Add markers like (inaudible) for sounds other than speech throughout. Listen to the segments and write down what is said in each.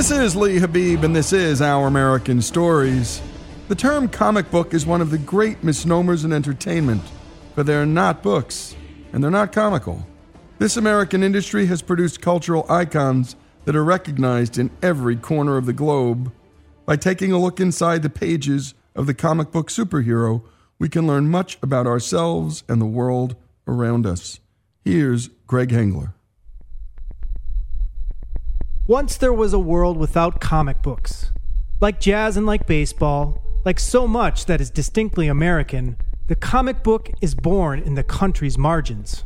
This is Lee Habib, and this is Our American Stories. The term comic book is one of the great misnomers in entertainment, for they're not books, and they're not comical. This American industry has produced cultural icons that are recognized in every corner of the globe. By taking a look inside the pages of the comic book superhero, we can learn much about ourselves and the world around us. Here's Greg Hengler. Once there was a world without comic books. Like jazz and like baseball, like so much that is distinctly American, the comic book is born in the country's margins.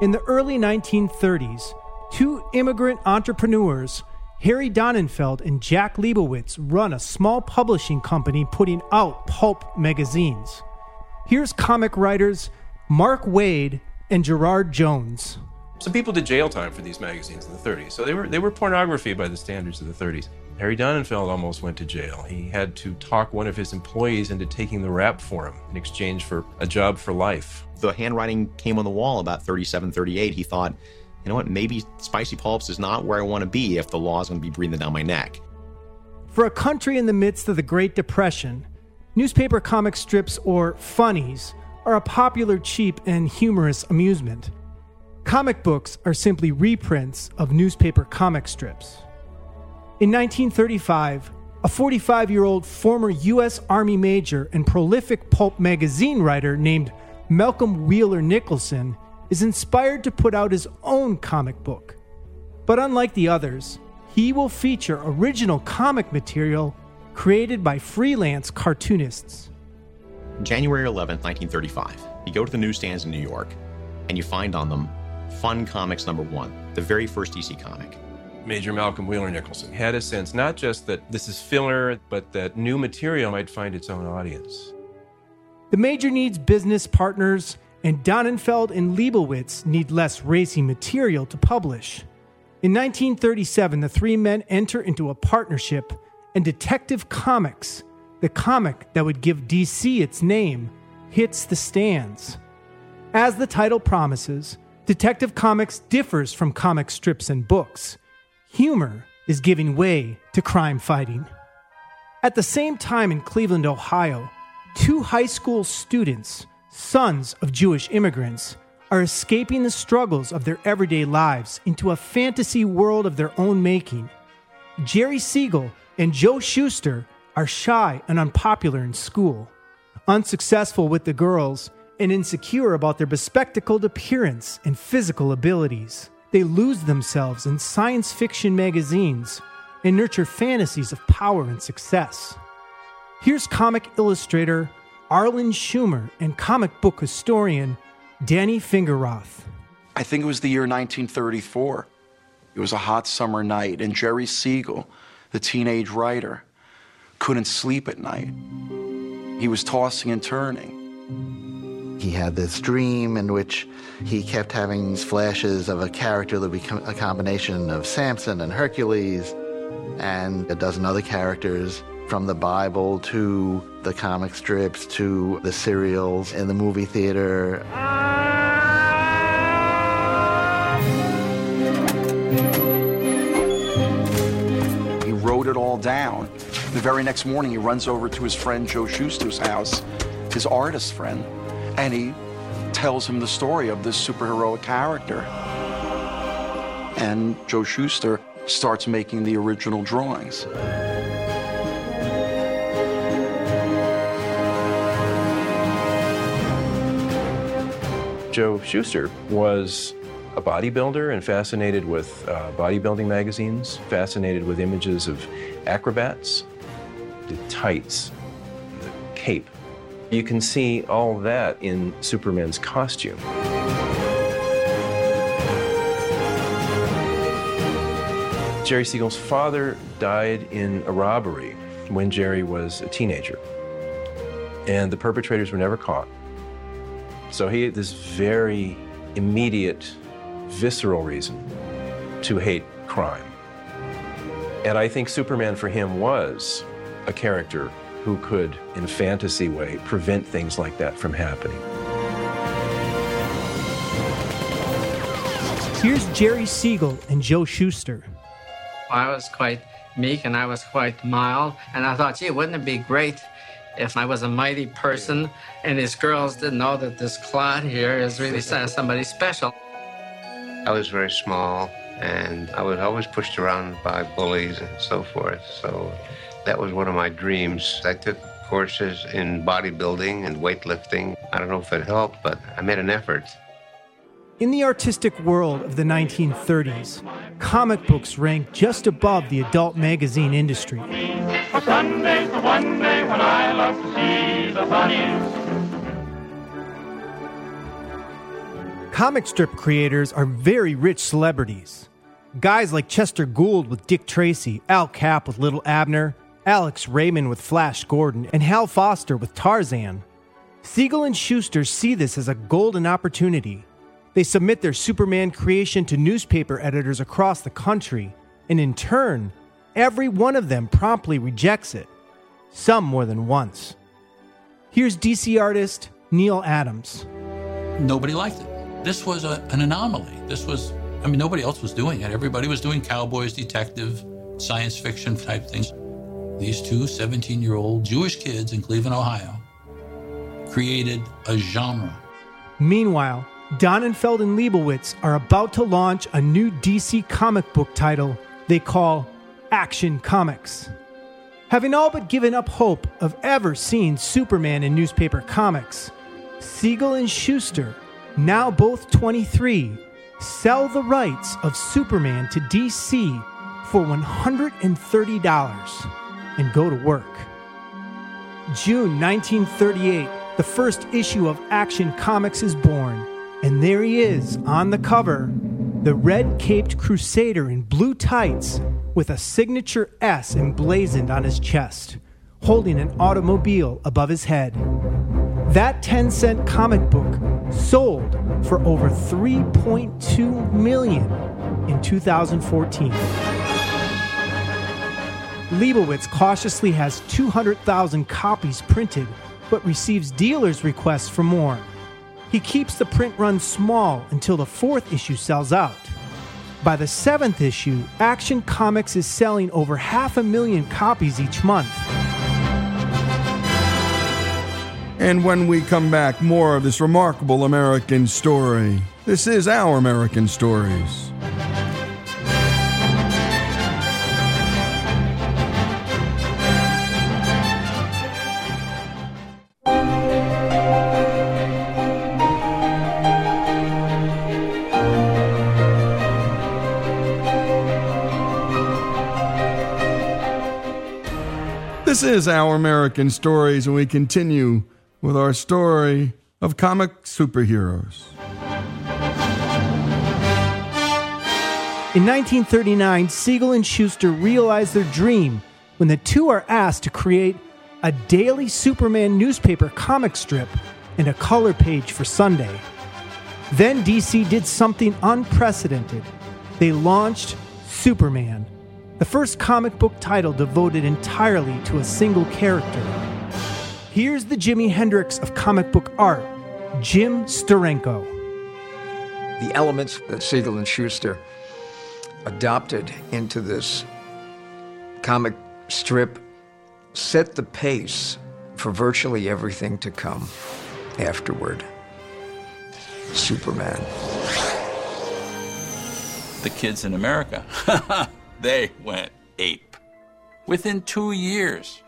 In the early 1930s, two immigrant entrepreneurs, Harry Donenfeld and Jack Leibowitz, run a small publishing company putting out pulp magazines. Here's comic writers Mark Waid and Gerard Jones. Some people did jail time for these magazines in the 30s, so they were they were pornography by the standards of the 30s. Harry Donenfeld almost went to jail. He had to talk one of his employees into taking the rap for him in exchange for a job for life. The handwriting came on the wall about 37, 38. He thought, you know what, maybe Spicy Pulps is not where I want to be if the law is going to be breathing down my neck. For a country in the midst of the Great Depression, newspaper comic strips or funnies are a popular, cheap, and humorous amusement. Comic books are simply reprints of newspaper comic strips. In 1935, a 45 year old former U.S. Army major and prolific pulp magazine writer named Malcolm Wheeler Nicholson is inspired to put out his own comic book. But unlike the others, he will feature original comic material created by freelance cartoonists. January 11, 1935, you go to the newsstands in New York and you find on them Fun Comics number one, the very first DC comic. Major Malcolm Wheeler Nicholson had a sense not just that this is filler, but that new material might find its own audience. The Major needs business partners, and Donenfeld and Leibowitz need less racy material to publish. In 1937, the three men enter into a partnership, and Detective Comics, the comic that would give DC its name, hits the stands. As the title promises, Detective Comics differs from comic strips and books. Humor is giving way to crime fighting. At the same time in Cleveland, Ohio, two high school students, sons of Jewish immigrants, are escaping the struggles of their everyday lives into a fantasy world of their own making. Jerry Siegel and Joe Shuster are shy and unpopular in school. Unsuccessful with the girls, and insecure about their bespectacled appearance and physical abilities. They lose themselves in science fiction magazines and nurture fantasies of power and success. Here's comic illustrator Arlen Schumer and comic book historian Danny Fingerroth. I think it was the year 1934. It was a hot summer night, and Jerry Siegel, the teenage writer, couldn't sleep at night. He was tossing and turning. He had this dream in which he kept having flashes of a character that become a combination of Samson and Hercules and a dozen other characters from the Bible to the comic strips to the serials in the movie theater. He wrote it all down. The very next morning, he runs over to his friend Joe Shuster's house, his artist friend, and he tells him the story of this superheroic character. And Joe Shuster starts making the original drawings. Joe Shuster was a bodybuilder and fascinated with uh, bodybuilding magazines, fascinated with images of acrobats, the tights, the cape, you can see all that in Superman's costume. Jerry Siegel's father died in a robbery when Jerry was a teenager, and the perpetrators were never caught. So he had this very immediate, visceral reason to hate crime. And I think Superman for him was a character who could, in a fantasy way, prevent things like that from happening. Here's Jerry Siegel and Joe Shuster. I was quite meek and I was quite mild. And I thought, gee, wouldn't it be great if I was a mighty person and these girls didn't know that this Claude here is really uh, somebody special? I was very small and I was always pushed around by bullies and so forth. So that was one of my dreams. I took courses in bodybuilding and weightlifting. I don't know if it helped, but I made an effort. In the artistic world of the 1930s, comic books ranked just above the adult magazine industry. Sunday's the one day when I love to see the bunnies. Comic strip creators are very rich celebrities. Guys like Chester Gould with Dick Tracy, Al Capp with Little Abner, Alex Raymond with Flash Gordon, and Hal Foster with Tarzan. Siegel and Shuster see this as a golden opportunity they submit their Superman creation to newspaper editors across the country, and in turn, every one of them promptly rejects it, some more than once. Here's DC artist Neal Adams. Nobody liked it. This was a, an anomaly. This was, I mean, nobody else was doing it. Everybody was doing cowboys, detective, science fiction type things. These two 17 year old Jewish kids in Cleveland, Ohio, created a genre. Meanwhile, Donenfeld and Leibowitz are about to launch a new DC comic book title they call Action Comics. Having all but given up hope of ever seeing Superman in newspaper comics, Siegel and Shuster, now both 23, sell the rights of Superman to DC for $130 and go to work. June 1938, the first issue of Action Comics is born and there he is on the cover, the red caped crusader in blue tights with a signature S emblazoned on his chest, holding an automobile above his head. That 10 cent comic book sold for over 3.2 million in 2014. Leibowitz cautiously has 200,000 copies printed, but receives dealers' requests for more. He keeps the print run small until the fourth issue sells out. By the seventh issue, Action Comics is selling over half a million copies each month. And when we come back, more of this remarkable American story. This is Our American Stories. This is Our American Stories, and we continue with our story of comic superheroes. In 1939, Siegel and Shuster realized their dream when the two are asked to create a daily Superman newspaper comic strip and a color page for Sunday. Then DC did something unprecedented. They launched Superman the first comic book title devoted entirely to a single character. Here's the Jimi Hendrix of comic book art, Jim Steranko. The elements that Siegel and Shuster adopted into this comic strip set the pace for virtually everything to come afterward. Superman. The kids in America. (laughs) they went ape. Within two years,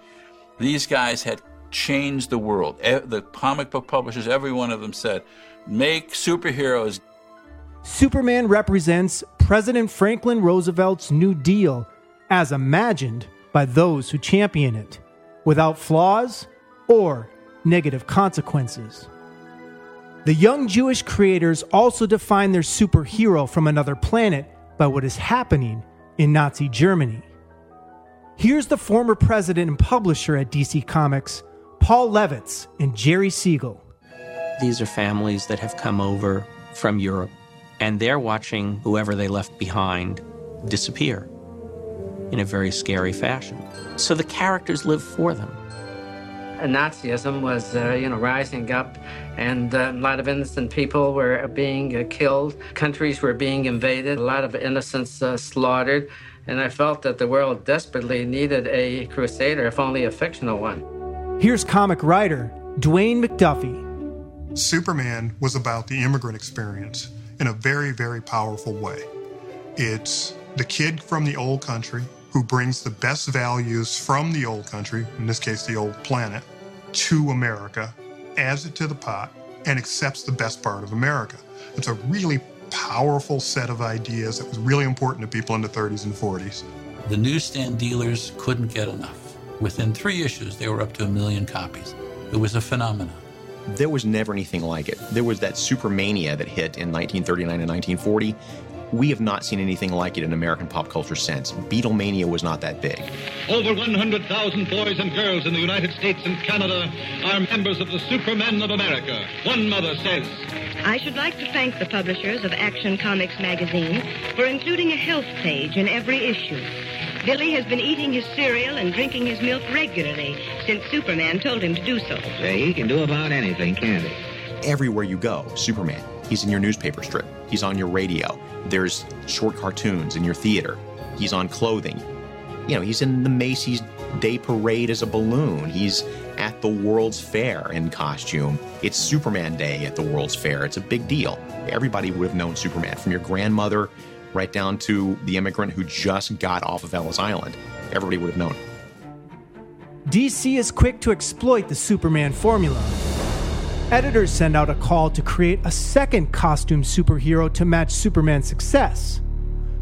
these guys had changed the world. The comic book publishers, every one of them said, make superheroes. Superman represents President Franklin Roosevelt's New Deal as imagined by those who champion it, without flaws or negative consequences. The young Jewish creators also define their superhero from another planet by what is happening in Nazi Germany. Here's the former president and publisher at DC Comics, Paul Levitz and Jerry Siegel. These are families that have come over from Europe, and they're watching whoever they left behind disappear in a very scary fashion. So the characters live for them. Nazism was, uh, you know, rising up, and uh, a lot of innocent people were being uh, killed. Countries were being invaded. A lot of innocents uh, slaughtered. And I felt that the world desperately needed a crusader, if only a fictional one. Here's comic writer Dwayne McDuffie. Superman was about the immigrant experience in a very, very powerful way. It's the kid from the old country who brings the best values from the old country, in this case, the old planet, to America, adds it to the pot, and accepts the best part of America. It's a really powerful set of ideas that was really important to people in the 30s and 40s. The newsstand dealers couldn't get enough. Within three issues, they were up to a million copies. It was a phenomenon. There was never anything like it. There was that supermania that hit in 1939 and 1940. We have not seen anything like it in American pop culture since. Beatlemania was not that big. Over 100,000 boys and girls in the United States and Canada are members of the Supermen of America. One mother says, I should like to thank the publishers of Action Comics magazine for including a health page in every issue. Billy has been eating his cereal and drinking his milk regularly since Superman told him to do so. Say, he can do about anything, can't he? Everywhere you go, Superman. He's in your newspaper strip. He's on your radio. There's short cartoons in your theater. He's on clothing. You know, he's in the Macy's Day Parade as a balloon. He's at the World's Fair in costume. It's Superman Day at the World's Fair. It's a big deal. Everybody would have known Superman, from your grandmother right down to the immigrant who just got off of Ellis Island. Everybody would have known. DC is quick to exploit the Superman formula. Editors send out a call to create a second costume superhero to match Superman's success.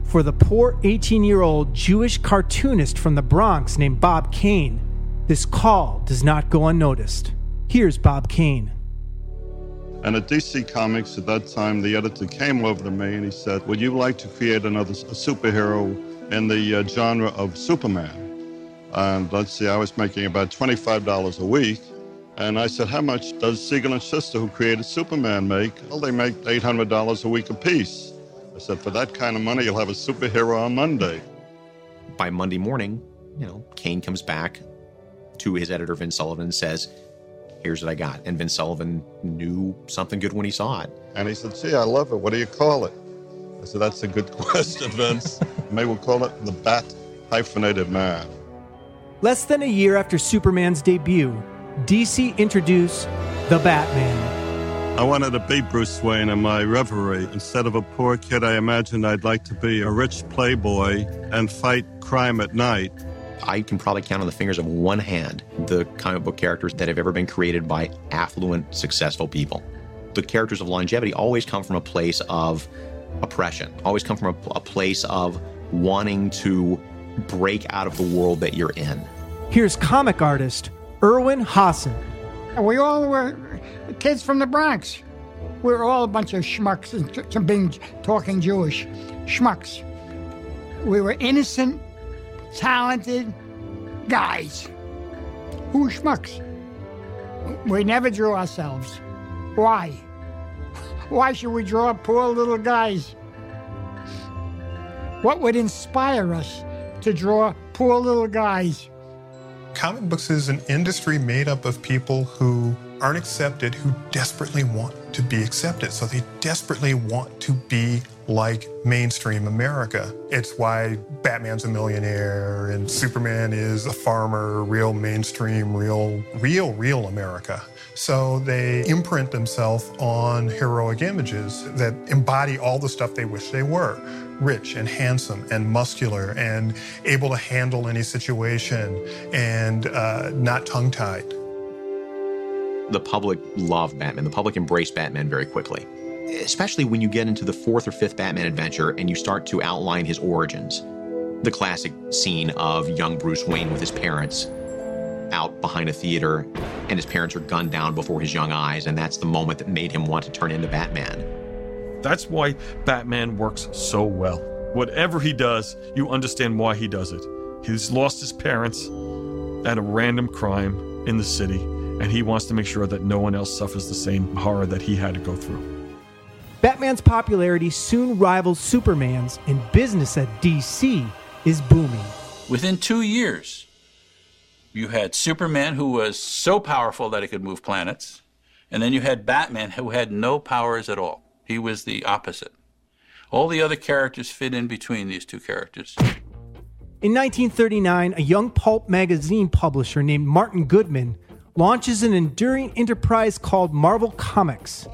For the poor 18 year old Jewish cartoonist from the Bronx named Bob Kane, this call does not go unnoticed. Here's Bob Kane. And at DC Comics at that time, the editor came over to me and he said, Would you like to create another superhero in the uh, genre of Superman? And let's see, I was making about $25 a week. And I said, How much does Siegel and Shuster, who created Superman, make? Well, they make $800 a week apiece. I said, For that kind of money, you'll have a superhero on Monday. By Monday morning, you know, Kane comes back to his editor, Vince Sullivan, and says, Here's what I got. And Vince Sullivan knew something good when he saw it. And he said, Gee, I love it. What do you call it? I said, That's a good (laughs) question, Vince. Maybe we'll call it the Bat Hyphenated Man. Less than a year after Superman's debut, DC introduced the Batman. I wanted to be Bruce Wayne in my reverie. Instead of a poor kid, I imagined I'd like to be a rich playboy and fight crime at night. I can probably count on the fingers of one hand the comic book characters that have ever been created by affluent, successful people. The characters of longevity always come from a place of oppression, always come from a, a place of wanting to break out of the world that you're in. Here's comic artist Irwin Hasen. We all were kids from the Bronx. We were all a bunch of schmucks, some being talking Jewish schmucks. We were innocent, talented guys. Who schmucks? We never drew ourselves. Why? Why should we draw poor little guys? What would inspire us to draw poor little guys? Comic books is an industry made up of people who aren't accepted, who desperately want to be accepted. So they desperately want to be like mainstream America. It's why Batman's a millionaire and Superman is a farmer, real mainstream, real, real, real America. So they imprint themselves on heroic images that embody all the stuff they wish they were rich and handsome and muscular and able to handle any situation and uh, not tongue tied. The public loved Batman. The public embraced Batman very quickly especially when you get into the fourth or fifth Batman adventure and you start to outline his origins. The classic scene of young Bruce Wayne with his parents out behind a theater and his parents are gunned down before his young eyes, and that's the moment that made him want to turn into Batman. That's why Batman works so well. Whatever he does, you understand why he does it. He's lost his parents at a random crime in the city, and he wants to make sure that no one else suffers the same horror that he had to go through. Batman's popularity soon rivals Superman's, and business at DC is booming. Within two years, you had Superman, who was so powerful that he could move planets, and then you had Batman, who had no powers at all. He was the opposite. All the other characters fit in between these two characters. In 1939, a young pulp magazine publisher named Martin Goodman launches an enduring enterprise called Marvel Comics.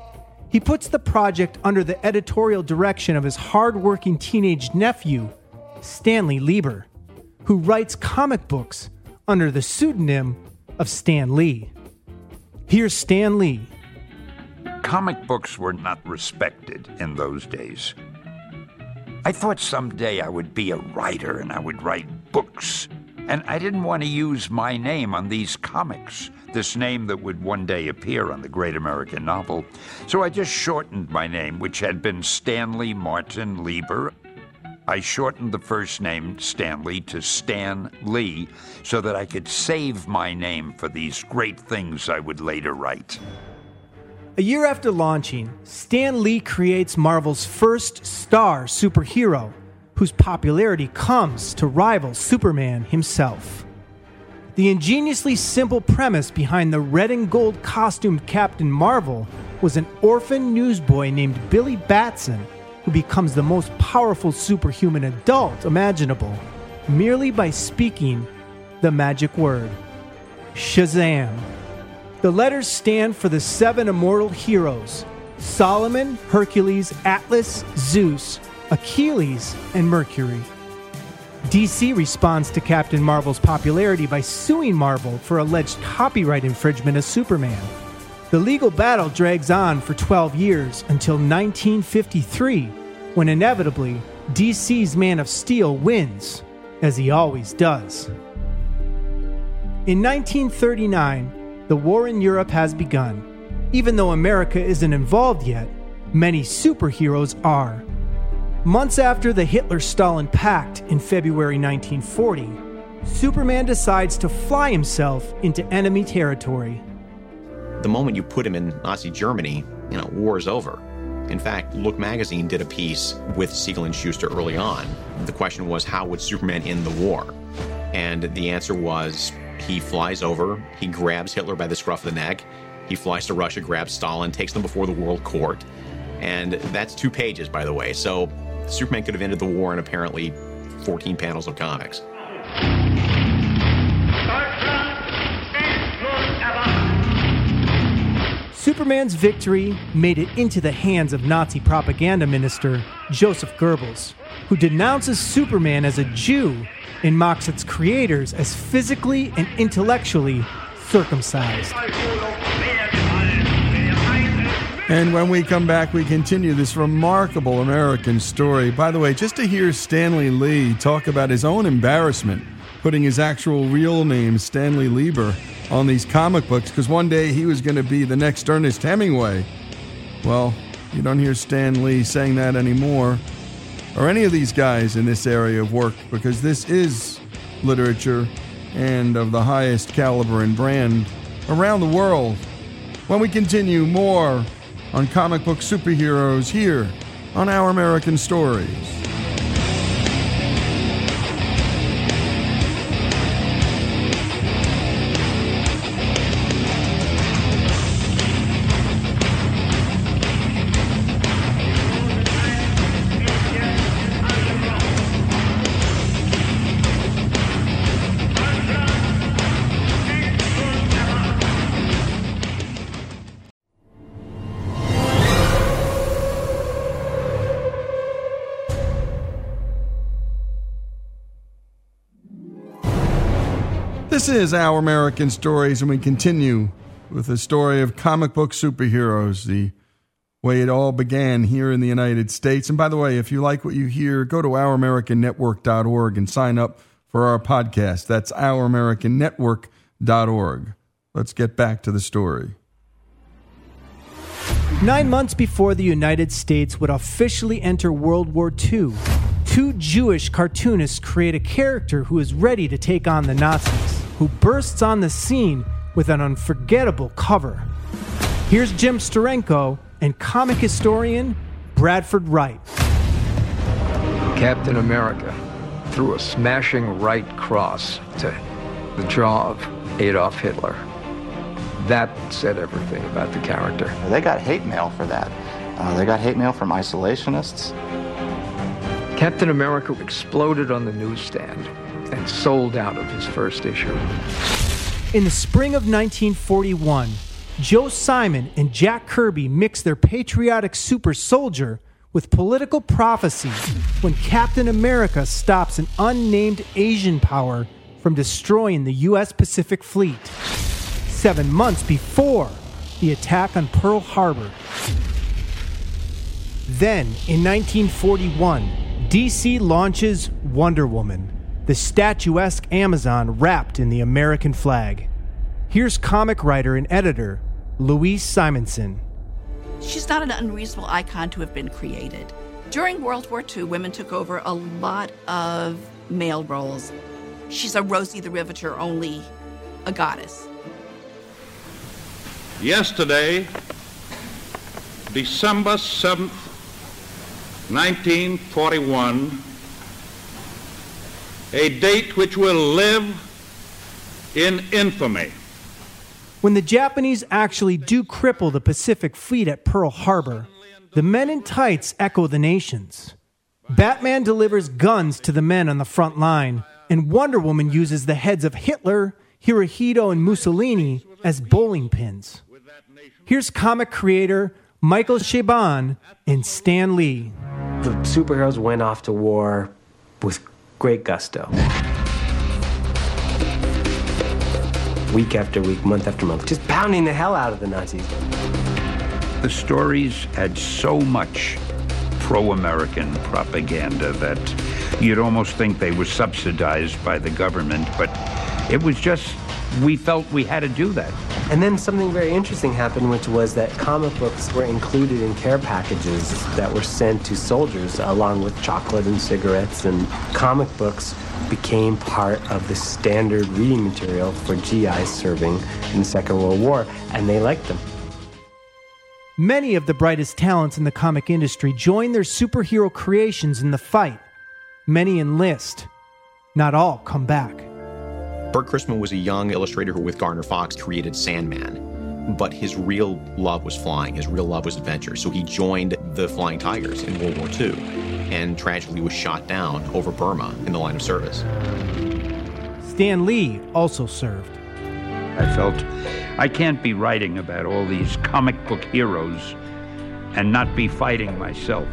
He puts the project under the editorial direction of his hard-working teenage nephew, Stanley Lieber, who writes comic books under the pseudonym of Stan Lee. Here's Stan Lee. Comic books were not respected in those days. I thought someday I would be a writer and I would write books. And I didn't want to use my name on these comics, this name that would one day appear on the great American novel. So I just shortened my name, which had been Stanley Martin Lieber. I shortened the first name, Stanley, to Stan Lee so that I could save my name for these great things I would later write. A year after launching, Stan Lee creates Marvel's first star superhero, whose popularity comes to rival Superman himself. The ingeniously simple premise behind the red and gold costumed Captain Marvel was an orphan newsboy named Billy Batson who becomes the most powerful superhuman adult imaginable merely by speaking the magic word Shazam. The letters stand for the seven immortal heroes Solomon, Hercules, Atlas, Zeus, Achilles, and Mercury. DC responds to Captain Marvel's popularity by suing Marvel for alleged copyright infringement of Superman. The legal battle drags on for 12 years until 1953, when inevitably DC's Man of Steel wins, as he always does. In 1939, the war in Europe has begun. Even though America isn't involved yet, many superheroes are. Months after the Hitler Stalin Pact in February 1940, Superman decides to fly himself into enemy territory. The moment you put him in Nazi Germany, you know, war is over. In fact, Look magazine did a piece with Siegel and Shuster early on. The question was, how would Superman end the war? And the answer was, he flies over, he grabs Hitler by the scruff of the neck, he flies to Russia, grabs Stalin, takes them before the World Court. And that's two pages, by the way. So Superman could have ended the war in apparently 14 panels of comics. Superman's victory made it into the hands of Nazi propaganda minister Joseph Goebbels, who denounces Superman as a Jew and mocks its creators as physically and intellectually circumcised. And when we come back, we continue this remarkable American story. By the way, just to hear Stanley Lee talk about his own embarrassment putting his actual real name, Stanley Lieber, on these comic books because one day he was going to be the next Ernest Hemingway. Well, you don't hear Stan Lee saying that anymore, or any of these guys in this area of work, because this is literature and of the highest caliber and brand around the world. When we continue more on comic book superheroes here on Our American Stories. This is Our American Stories, and we continue with the story of comic book superheroes, the way it all began here in the United States. And by the way, if you like what you hear, go to ouramericannetwork.org and sign up for our podcast. That's ouramericannetwork.org. Let's get back to the story. Nine months before the United States would officially enter World War II, two Jewish cartoonists create a character who is ready to take on the Nazis, who bursts on the scene with an unforgettable cover. Here's Jim Steranko and comic historian Bradford Wright. Captain America threw a smashing right cross to the jaw of Adolf Hitler. That said everything about the character. They got hate mail for that. Uh, they got hate mail from isolationists. Captain America exploded on the newsstand and sold out of his first issue. In the spring of 1941, Joe Simon and Jack Kirby mixed their patriotic super soldier with political prophecy when Captain America stops an unnamed Asian power from destroying the U.S. Pacific Fleet. Seven months before the attack on Pearl Harbor. Then, in 1941, DC launches Wonder Woman, the statuesque Amazon wrapped in the American flag. Here's comic writer and editor Louise Simonson. She's not an unreasonable icon to have been created. During World War II, women took over a lot of male roles. She's a Rosie the Riveter, only a goddess. Yesterday, December 7th, 1941, a date which will live in infamy. When the Japanese actually do cripple the Pacific Fleet at Pearl Harbor, the men in tights echo the nations. Batman delivers guns to the men on the front line, and Wonder Woman uses the heads of Hitler, Hirohito, and Mussolini as bowling pins. Here's comic creator Michael Chabon and Stan Lee. The superheroes went off to war with great gusto. week after week, month after month, just pounding the hell out of the Nazis. The stories had so much pro American propaganda that you'd almost think they were subsidized by the government, but it was just, we felt we had to do that. And then something very interesting happened, which was that comic books were included in care packages that were sent to soldiers, along with chocolate and cigarettes. And comic books became part of the standard reading material for GIs serving in the Second World War, and they liked them. Many of the brightest talents in the comic industry join their superhero creations in the fight. Many enlist. Not all come back. Bert Christman was a young illustrator who, with Gardner Fox, created Sandman. But his real love was flying. His real love was adventure. So he joined the Flying Tigers in World War II and tragically was shot down over Burma in the line of service. Stan Lee also served. I felt I can't be writing about all these comic book heroes and not be fighting myself.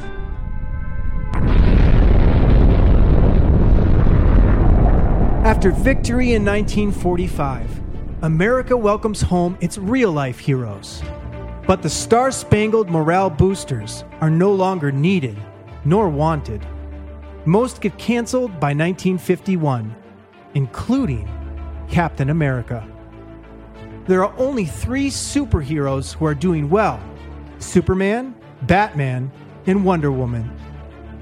After victory in 1945, America welcomes home its real life heroes. But the star spangled morale boosters are no longer needed nor wanted. Most get canceled by 1951, including Captain America. There are only three superheroes who are doing well Superman, Batman, and Wonder Woman.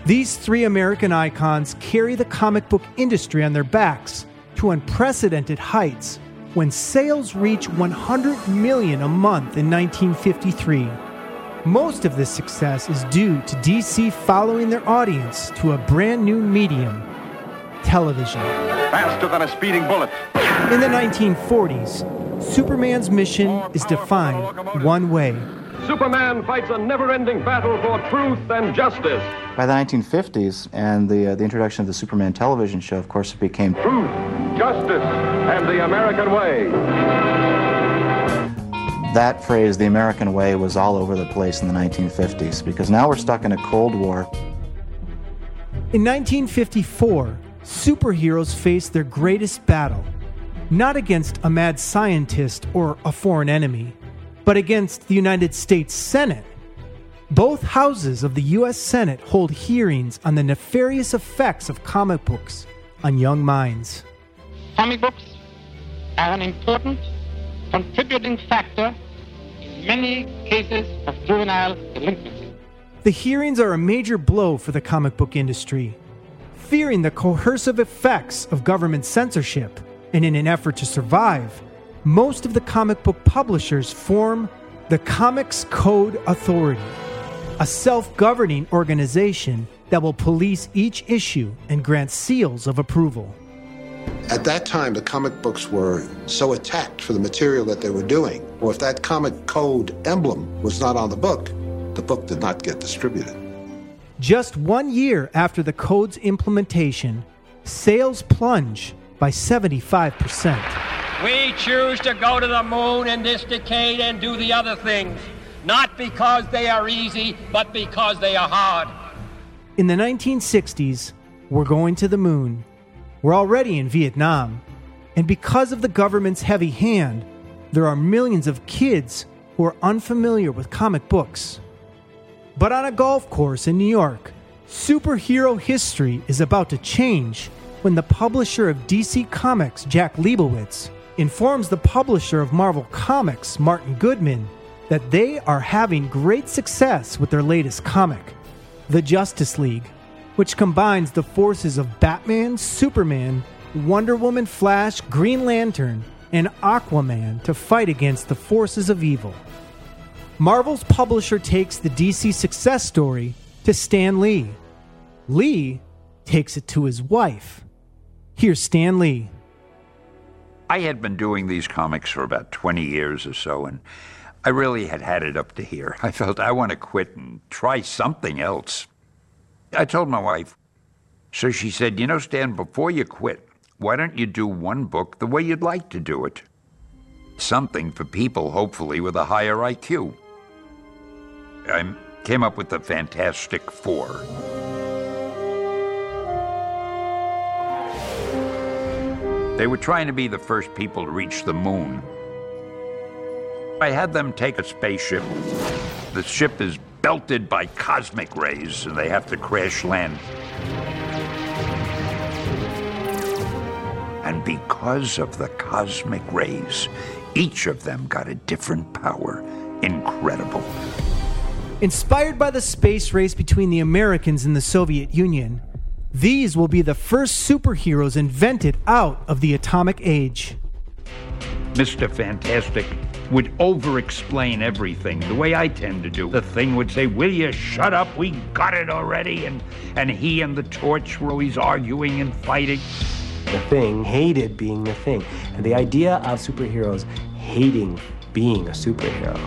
These three American icons carry the comic book industry on their backs to unprecedented heights when sales reach 100 million a month in 1953. Most of this success is due to DC following their audience to a brand new medium television. Faster than a speeding bullet. In the 1940s, Superman's mission is defined one way Superman fights a never ending battle for truth and justice. By the 1950s and the, uh, the introduction of the Superman television show, of course, it became Truth, justice, and the American way. That phrase, the American way, was all over the place in the 1950s because now we're stuck in a Cold War. In 1954, superheroes faced their greatest battle, not against a mad scientist or a foreign enemy, but against the United States Senate. Both houses of the U.S. Senate hold hearings on the nefarious effects of comic books on young minds. Comic books are an important contributing factor in many cases of juvenile delinquency. The hearings are a major blow for the comic book industry. Fearing the coercive effects of government censorship, and in an effort to survive, most of the comic book publishers form the Comics Code Authority, a self governing organization that will police each issue and grant seals of approval. At that time, the comic books were so attacked for the material that they were doing. Well, if that comic code emblem was not on the book, the book did not get distributed. Just one year after the code's implementation, sales plunge by 75%. We choose to go to the moon in this decade and do the other things, not because they are easy, but because they are hard. In the 1960s, we're going to the moon. We're already in Vietnam. And because of the government's heavy hand, there are millions of kids who are unfamiliar with comic books. But on a golf course in New York, superhero history is about to change when the publisher of DC Comics, Jack Leibowitz, informs the publisher of Marvel Comics, Martin Goodman, that they are having great success with their latest comic, The Justice League, which combines the forces of Batman, Superman, Wonder Woman, Flash, Green Lantern, and Aquaman to fight against the forces of evil. Marvel's publisher takes the DC success story to Stan Lee. Lee takes it to his wife. Here's Stan Lee. I had been doing these comics for about 20 years or so, and I really had had it up to here. (laughs) I felt I want to quit and try something else. I told my wife. So she said, You know, Stan, before you quit, why don't you do one book the way you'd like to do it? Something for people, hopefully, with a higher IQ. I came up with the Fantastic Four. They were trying to be the first people to reach the moon. I had them take a spaceship. The ship is belted by cosmic rays, and they have to crash land. And because of the cosmic rays, each of them got a different power. Incredible. Inspired by the space race between the Americans and the Soviet Union, these will be the first superheroes invented out of the atomic age. Mr. Fantastic would over explain everything the way I tend to do. The thing would say, Will you shut up? We got it already. And, and he and the torch were always arguing and fighting. The thing hated being the thing. And the idea of superheroes hating being a superhero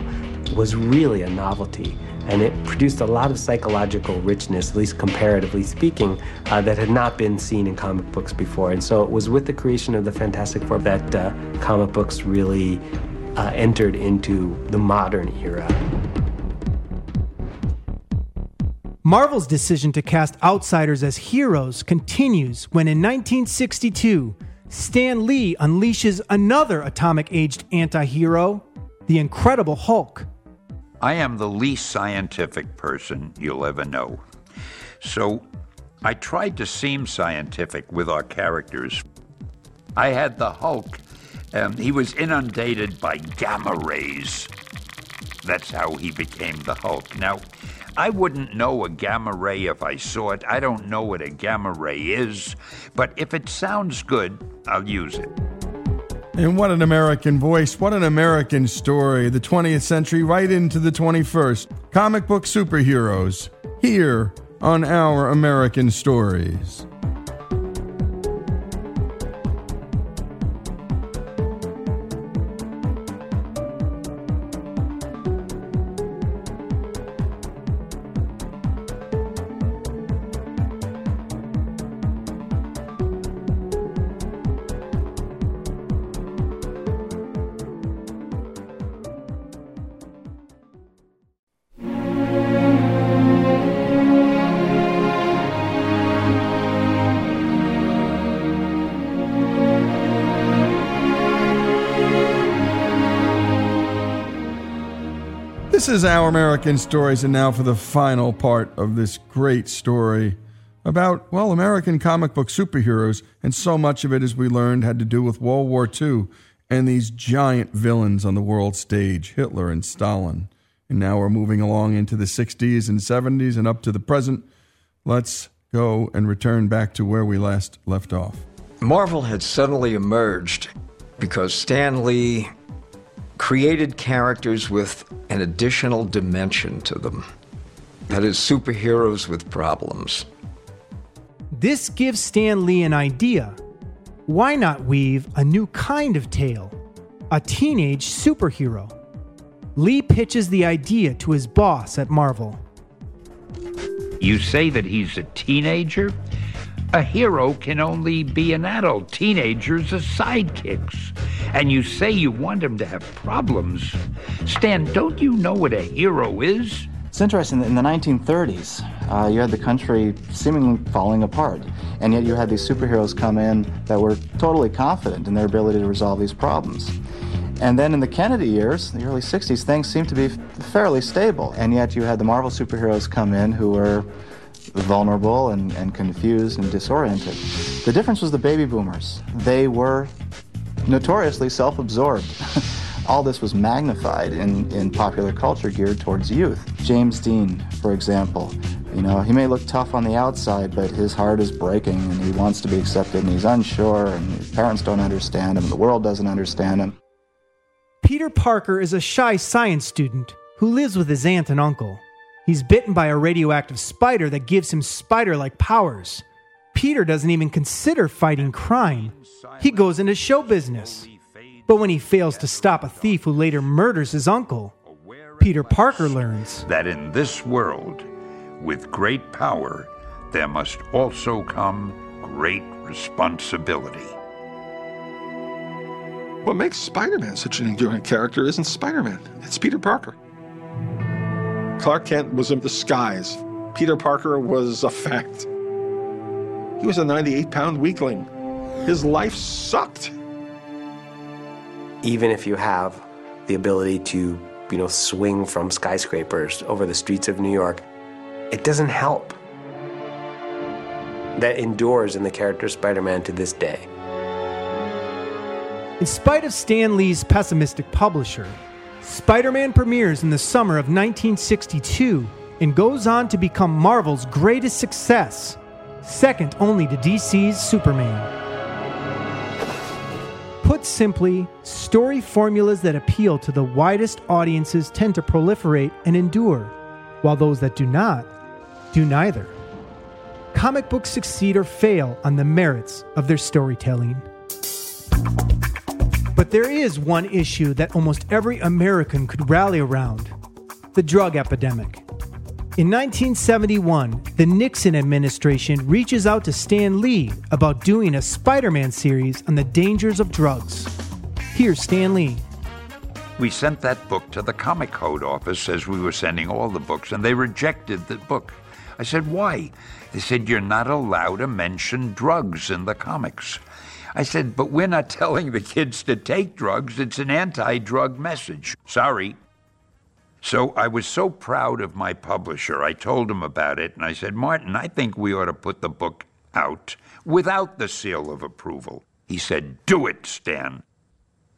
was really a novelty and it produced a lot of psychological richness, at least comparatively speaking, uh, that had not been seen in comic books before. And so it was with the creation of the Fantastic Four that uh, comic books really uh, entered into the modern era. Marvel's decision to cast outsiders as heroes continues when in 1962, Stan Lee unleashes another atomic aged anti hero, the Incredible Hulk. I am the least scientific person you'll ever know. So I tried to seem scientific with our characters. I had the Hulk, and he was inundated by gamma rays. That's how he became the Hulk. Now, I wouldn't know a gamma ray if I saw it. I don't know what a gamma ray is, but if it sounds good, I'll use it. And what an American voice, what an American story. The 20th century right into the 21st. Comic book superheroes here on Our American Stories. Is Our American Stories, and now for the final part of this great story about, well, American comic book superheroes, and so much of it, as we learned, had to do with World War II and these giant villains on the world stage, Hitler and Stalin. And now we're moving along into the 60s and 70s and up to the present. Let's go and return back to where we last left off. Marvel had suddenly emerged because Stan Lee created characters with an additional dimension to them. That is, superheroes with problems. This gives Stan Lee an idea. Why not weave a new kind of tale? A teenage superhero. Lee pitches the idea to his boss at Marvel. You say that he's a teenager? A hero can only be an adult. Teenagers are sidekicks. And you say you want them to have problems. Stan, don't you know what a hero is? It's interesting in the 1930s, uh, you had the country seemingly falling apart, and yet you had these superheroes come in that were totally confident in their ability to resolve these problems. And then in the Kennedy years, the early 60s, things seemed to be fairly stable, and yet you had the Marvel superheroes come in who were vulnerable and, and confused and disoriented. The difference was the baby boomers. They were notoriously self absorbed. (laughs) all this was magnified in, in popular culture geared towards youth. James Dean, for example, you know, he may look tough on the outside, but his heart is breaking and he wants to be accepted and he's unsure and his parents don't understand him, and the world doesn't understand him. Peter Parker is a shy science student who lives with his aunt and uncle. He's bitten by a radioactive spider that gives him spider like powers. Peter doesn't even consider fighting crime. He goes into show business. But when he fails to stop a thief who later murders his uncle, Peter Parker learns that in this world, with great power, there must also come great responsibility. What makes Spider Man such an enduring character isn't Spider Man, it's Peter Parker. Clark Kent was in disguise, Peter Parker was a fact. He was a 98 pound weakling. His life sucked even if you have the ability to, you know, swing from skyscrapers over the streets of New York, it doesn't help. That endures in the character Spider Man to this day. In spite of Stan Lee's pessimistic publisher, Spider Man premieres in the summer of 1962 and goes on to become Marvel's greatest success, second only to DC's Superman. Put simply, story formulas that appeal to the widest audiences tend to proliferate and endure, while those that do not do neither. Comic books succeed or fail on the merits of their storytelling. But there is one issue that almost every American could rally around the drug epidemic. In 1971, the Nixon administration reaches out to Stan Lee about doing a Spider Man series on the dangers of drugs. Here's Stan Lee. We sent that book to the Comic Code office as we were sending all the books, and they rejected the book. I said, Why? They said, You're not allowed to mention drugs in the comics. I said, But we're not (laughs) telling the kids to take drugs. It's an anti drug message. Sorry, so I was so proud of my publisher. I told him about it, and I said, Martin, I think we ought to put the book out without the seal of approval. He said, Do it, Stan.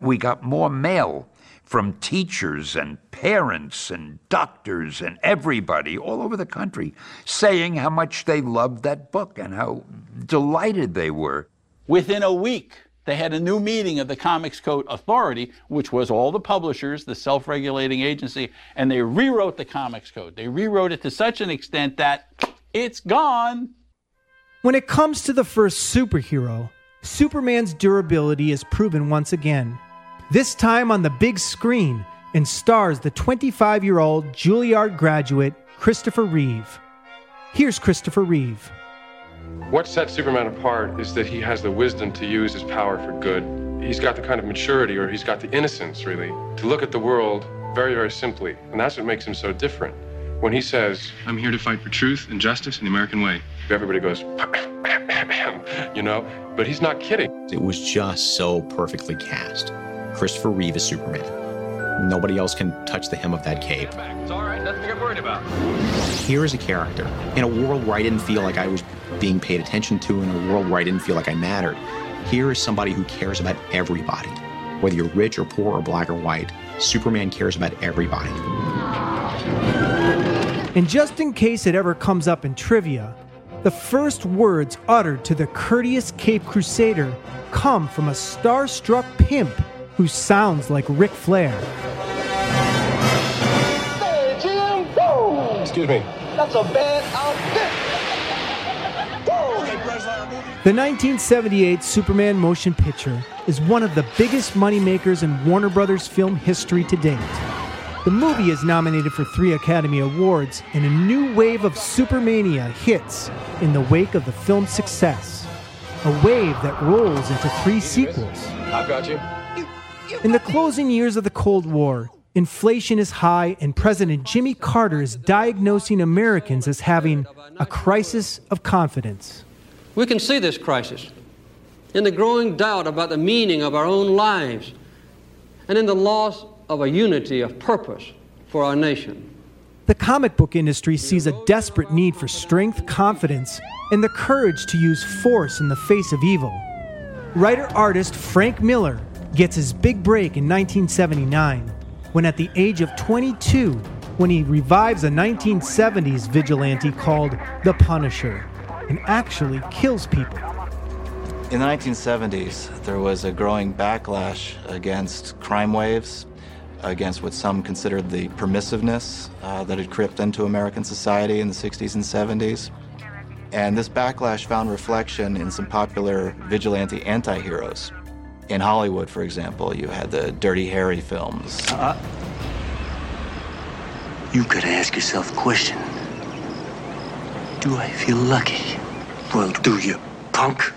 We got more mail from teachers and parents and doctors and everybody all over the country saying how much they loved that book and how delighted they were. Within a week, they had a new meeting of the Comics Code Authority, which was all the publishers, the self regulating agency, and they rewrote the Comics Code. They rewrote it to such an extent that it's gone. When it comes to the first superhero, Superman's durability is proven once again. This time on the big screen and stars the 25 year old Juilliard graduate Christopher Reeve. Here's Christopher Reeve. What sets Superman apart is that he has the wisdom to use his power for good. He's got the kind of maturity, or he's got the innocence, really, to look at the world very, very simply. And that's what makes him so different. When he says, I'm here to fight for truth and justice in the American way, everybody goes, (clears throat) you know? But he's not kidding. It was just so perfectly cast. Christopher Reeve is Superman. Nobody else can touch the hem of that cape. It's all right, nothing to get worried about. Here is a character in a world where I didn't feel like I was being paid attention to in a world where I didn't feel like I mattered. Here is somebody who cares about everybody. Whether you're rich or poor or black or white, Superman cares about everybody. And just in case it ever comes up in trivia, the first words uttered to the courteous Cape Crusader come from a starstruck pimp who sounds like Ric Flair. Hey, Jim! Excuse me. That's a bad outfit! The 1978 Superman motion picture is one of the biggest moneymakers in Warner Brothers film history to date. The movie is nominated for three Academy Awards, and a new wave of supermania hits in the wake of the film's success. A wave that rolls into three sequels. I've got you. In the closing years of the Cold War, inflation is high, and President Jimmy Carter is diagnosing Americans as having a crisis of confidence. We can see this crisis in the growing doubt about the meaning of our own lives and in the loss of a unity of purpose for our nation. The comic book industry sees a desperate need for strength, confidence, and the courage to use force in the face of evil. Writer artist Frank Miller gets his big break in 1979 when, at the age of 22, when he revives a 1970s vigilante called The Punisher and actually kills people. In the 1970s, there was a growing backlash against crime waves, against what some considered the permissiveness uh, that had crept into American society in the 60s and 70s. And this backlash found reflection in some popular vigilante anti heroes. In Hollywood, for example, you had the Dirty Harry films. Uh, you gotta ask yourself a question. Do I feel lucky? Well, do you, punk?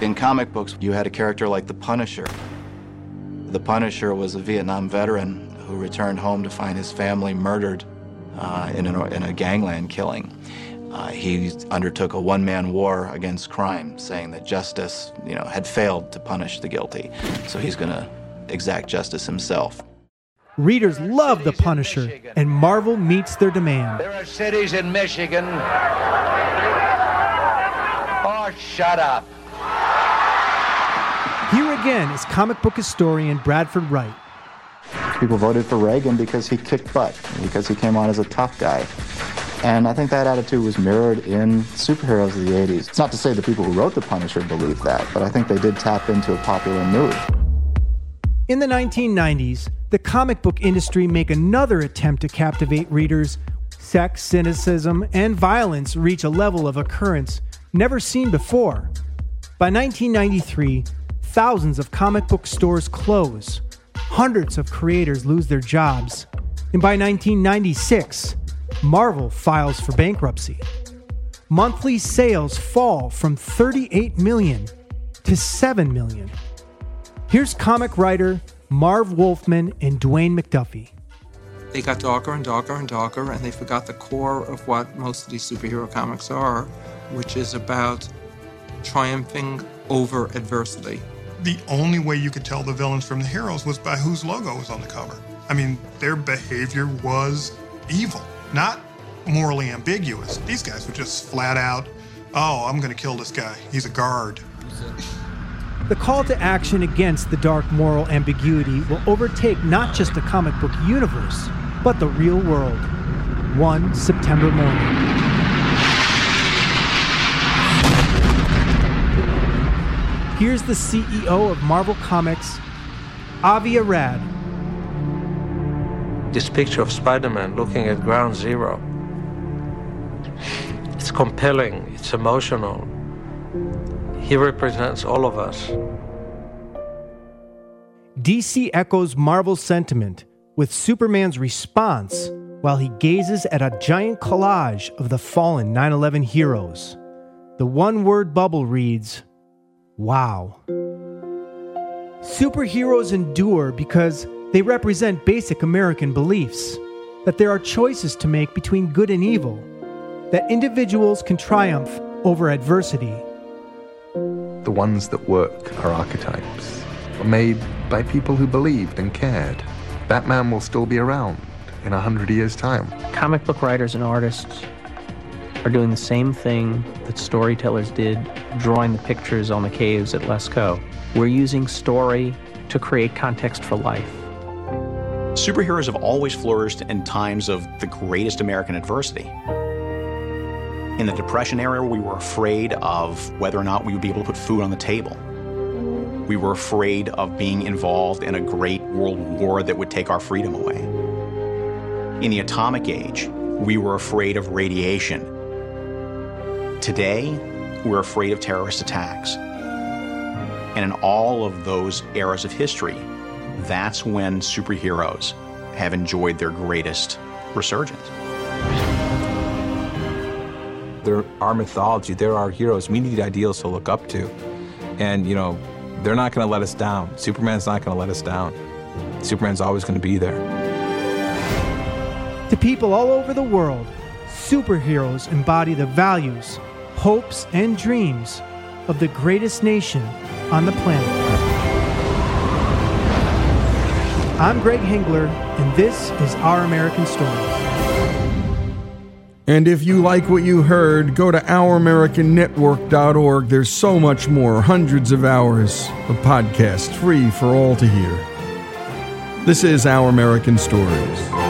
In comic books, you had a character like the Punisher. The Punisher was a Vietnam veteran who returned home to find his family murdered uh, in, a, in a gangland killing. Uh, he undertook a one-man war against crime, saying that justice, you know, had failed to punish the guilty. So he's going to exact justice himself. Readers love The Punisher, and Marvel meets their demand. There are cities in Michigan. Oh, shut up. Here again is comic book historian Bradford Wright. People voted for Reagan because he kicked butt, because he came on as a tough guy. And I think that attitude was mirrored in superheroes of the 80s. It's not to say the people who wrote The Punisher believed that, but I think they did tap into a popular mood. In the 1990s, the comic book industry make another attempt to captivate readers. Sex, cynicism, and violence reach a level of occurrence never seen before. By 1993, thousands of comic book stores close, hundreds of creators lose their jobs, and by 1996, Marvel files for bankruptcy. Monthly sales fall from 38 million to 7 million. Here's comic writer Marv Wolfman and Dwayne McDuffie. They got darker and darker and darker, and they forgot the core of what most of these superhero comics are, which is about triumphing over adversity. The only way you could tell the villains from the heroes was by whose logo was on the cover. I mean, their behavior was evil, not morally ambiguous. These guys were just flat out, oh, I'm going to kill this guy. He's a guard. The call to action against the dark moral ambiguity will overtake not just the comic book universe, but the real world. One September morning. Here's the CEO of Marvel Comics, Avi Arad. This picture of Spider Man looking at ground zero. It's compelling, it's emotional. He represents all of us. DC echoes Marvel's sentiment with Superman's response while he gazes at a giant collage of the fallen 9 11 heroes. The one word bubble reads, Wow. Superheroes endure because they represent basic American beliefs that there are choices to make between good and evil, that individuals can triumph over adversity. The ones that work are archetypes, made by people who believed and cared. Batman will still be around in a hundred years' time. Comic book writers and artists are doing the same thing that storytellers did drawing the pictures on the caves at Lascaux. We're using story to create context for life. Superheroes have always flourished in times of the greatest American adversity. In the Depression era, we were afraid of whether or not we would be able to put food on the table. We were afraid of being involved in a great world war that would take our freedom away. In the atomic age, we were afraid of radiation. Today, we're afraid of terrorist attacks. And in all of those eras of history, that's when superheroes have enjoyed their greatest resurgence. They're our mythology. They're our heroes. We need ideals to look up to. And, you know, they're not going to let us down. Superman's not going to let us down. Superman's always going to be there. To people all over the world, superheroes embody the values, hopes, and dreams of the greatest nation on the planet. I'm Greg Hengler, and this is Our American Stories. And if you like what you heard, go to OurAmericanNetwork.org. There's so much more, hundreds of hours of podcasts free for all to hear. This is Our American Stories.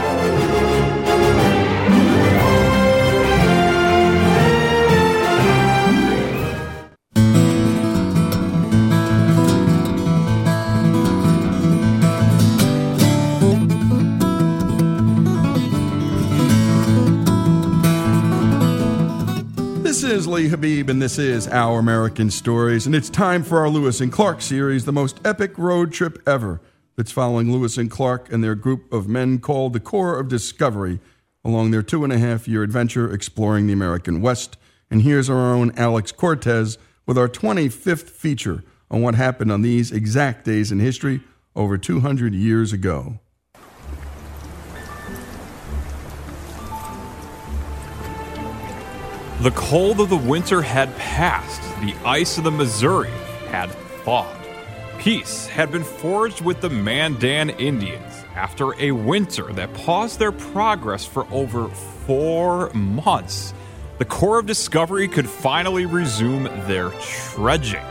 Is Lee Habib, and this is Our American Stories. And it's time for our Lewis and Clark series, the most epic road trip ever. That's following Lewis and Clark and their group of men called the Corps of Discovery along their two and a half year adventure exploring the American West. And here's our own Alex Cortez with our 25th feature on what happened on these exact days in history over 200 years ago. The cold of the winter had passed. The ice of the Missouri had thawed. Peace had been forged with the Mandan Indians after a winter that paused their progress for over four months. The Corps of Discovery could finally resume their trudging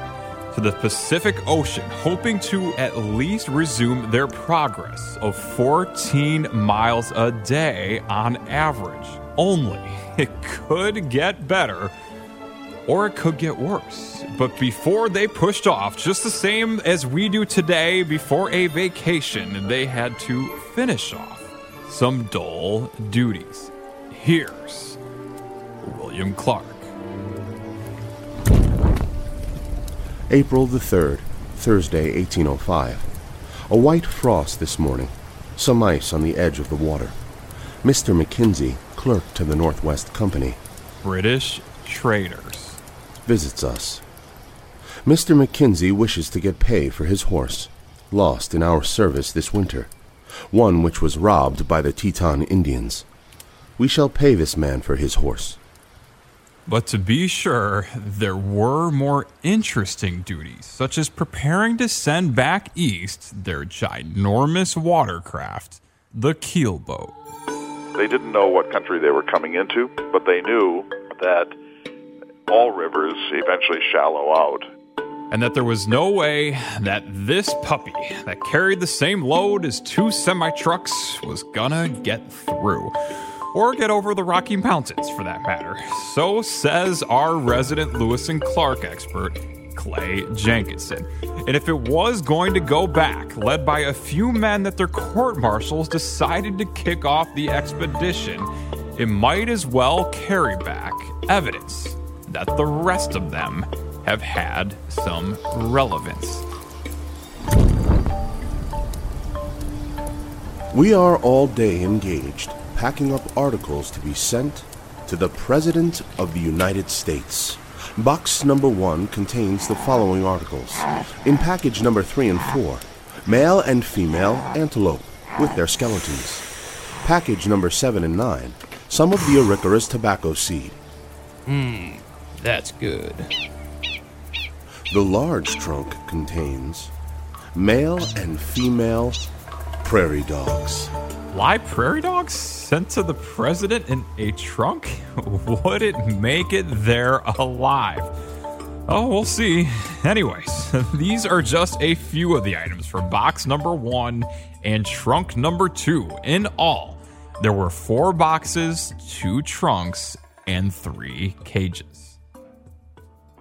to the Pacific Ocean, hoping to at least resume their progress of 14 miles a day on average. Only (laughs) it could get better or it could get worse. But before they pushed off, just the same as we do today before a vacation, they had to finish off some dull duties. Here's William Clark. April the 3rd, Thursday, 1805. A white frost this morning, some ice on the edge of the water. Mr. Mackenzie, clerk to the Northwest Company, British traders. visits us. Mr. Mackenzie wishes to get pay for his horse, lost in our service this winter, one which was robbed by the Teton Indians. We shall pay this man for his horse. But to be sure, there were more interesting duties, such as preparing to send back east their ginormous watercraft, the keelboat. They didn't know what country they were coming into, but they knew that all rivers eventually shallow out. and that there was no way that this puppy that carried the same load as two semi trucks was gonna get through. Or get over the Rocky Mountains, for that matter. So says our resident Lewis and Clark expert, Clay Jenkinson. And if it was going to go back, led by a few men that their court martials decided to kick off the expedition, it might as well carry back evidence that the rest of them have had some relevance. We are all day engaged, packing up articles to be sent to the President of the United States. Box number one contains the following articles. In package number three and four, male and female antelope with their skeletons. Package number seven and nine, some of the Arikaras tobacco seed. Hmm, that's good. The large trunk contains male and female prairie dogs. Live prairie dogs sent to the president in a trunk? (laughs) Would it make it there alive? Oh, we'll see. Anyways, (laughs) these are just a few of the items from box number one and trunk number two. In all, there were four boxes, two trunks, and three cages.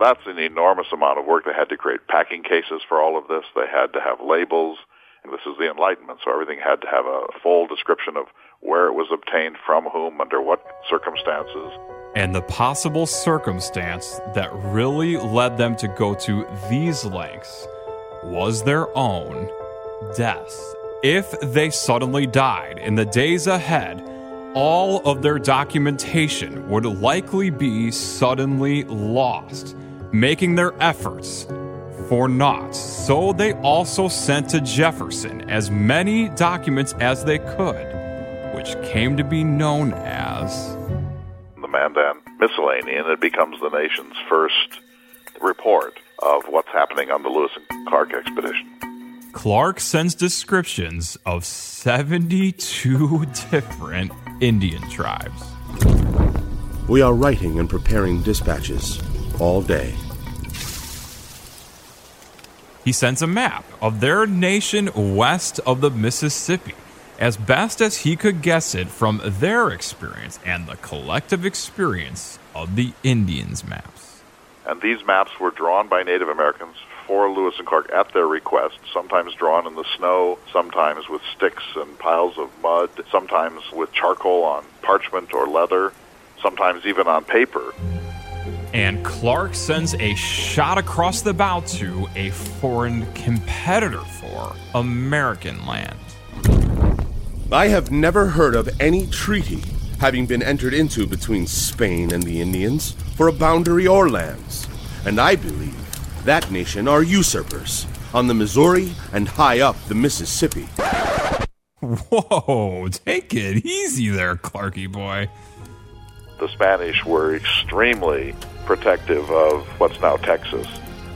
That's an enormous amount of work. They had to create packing cases for all of this. They had to have labels. And this is the Enlightenment, so everything had to have a full description of where it was obtained, from whom, under what circumstances. And the possible circumstance that really led them to go to these lengths was their own death if they suddenly died in the days ahead, all of their documentation would likely be suddenly lost, making their efforts for naught. So they also sent to Jefferson as many documents as they could, which came to be known as the Mandan Miscellany, and it becomes the nation's first report of what's happening on the Lewis and Clark expedition. Clark sends descriptions of 72 different Indian tribes. We are writing and preparing dispatches all day. He sends a map of their nation west of the Mississippi, as best as he could guess it from their experience and the collective experience of the Indians' maps. And these maps were drawn by Native Americans for Lewis and Clark at their request, sometimes drawn in the snow, sometimes with sticks and piles of mud, sometimes with charcoal on parchment or leather, sometimes even on paper. And Clark sends a shot across the bow to a foreign competitor for American land. I have never heard of any treaty having been entered into between Spain and the Indians for a boundary or lands, and I believe that nation are usurpers on the Missouri and high up the Mississippi. Whoa, take it easy there, Clarky boy. The Spanish were extremely protective of what's now Texas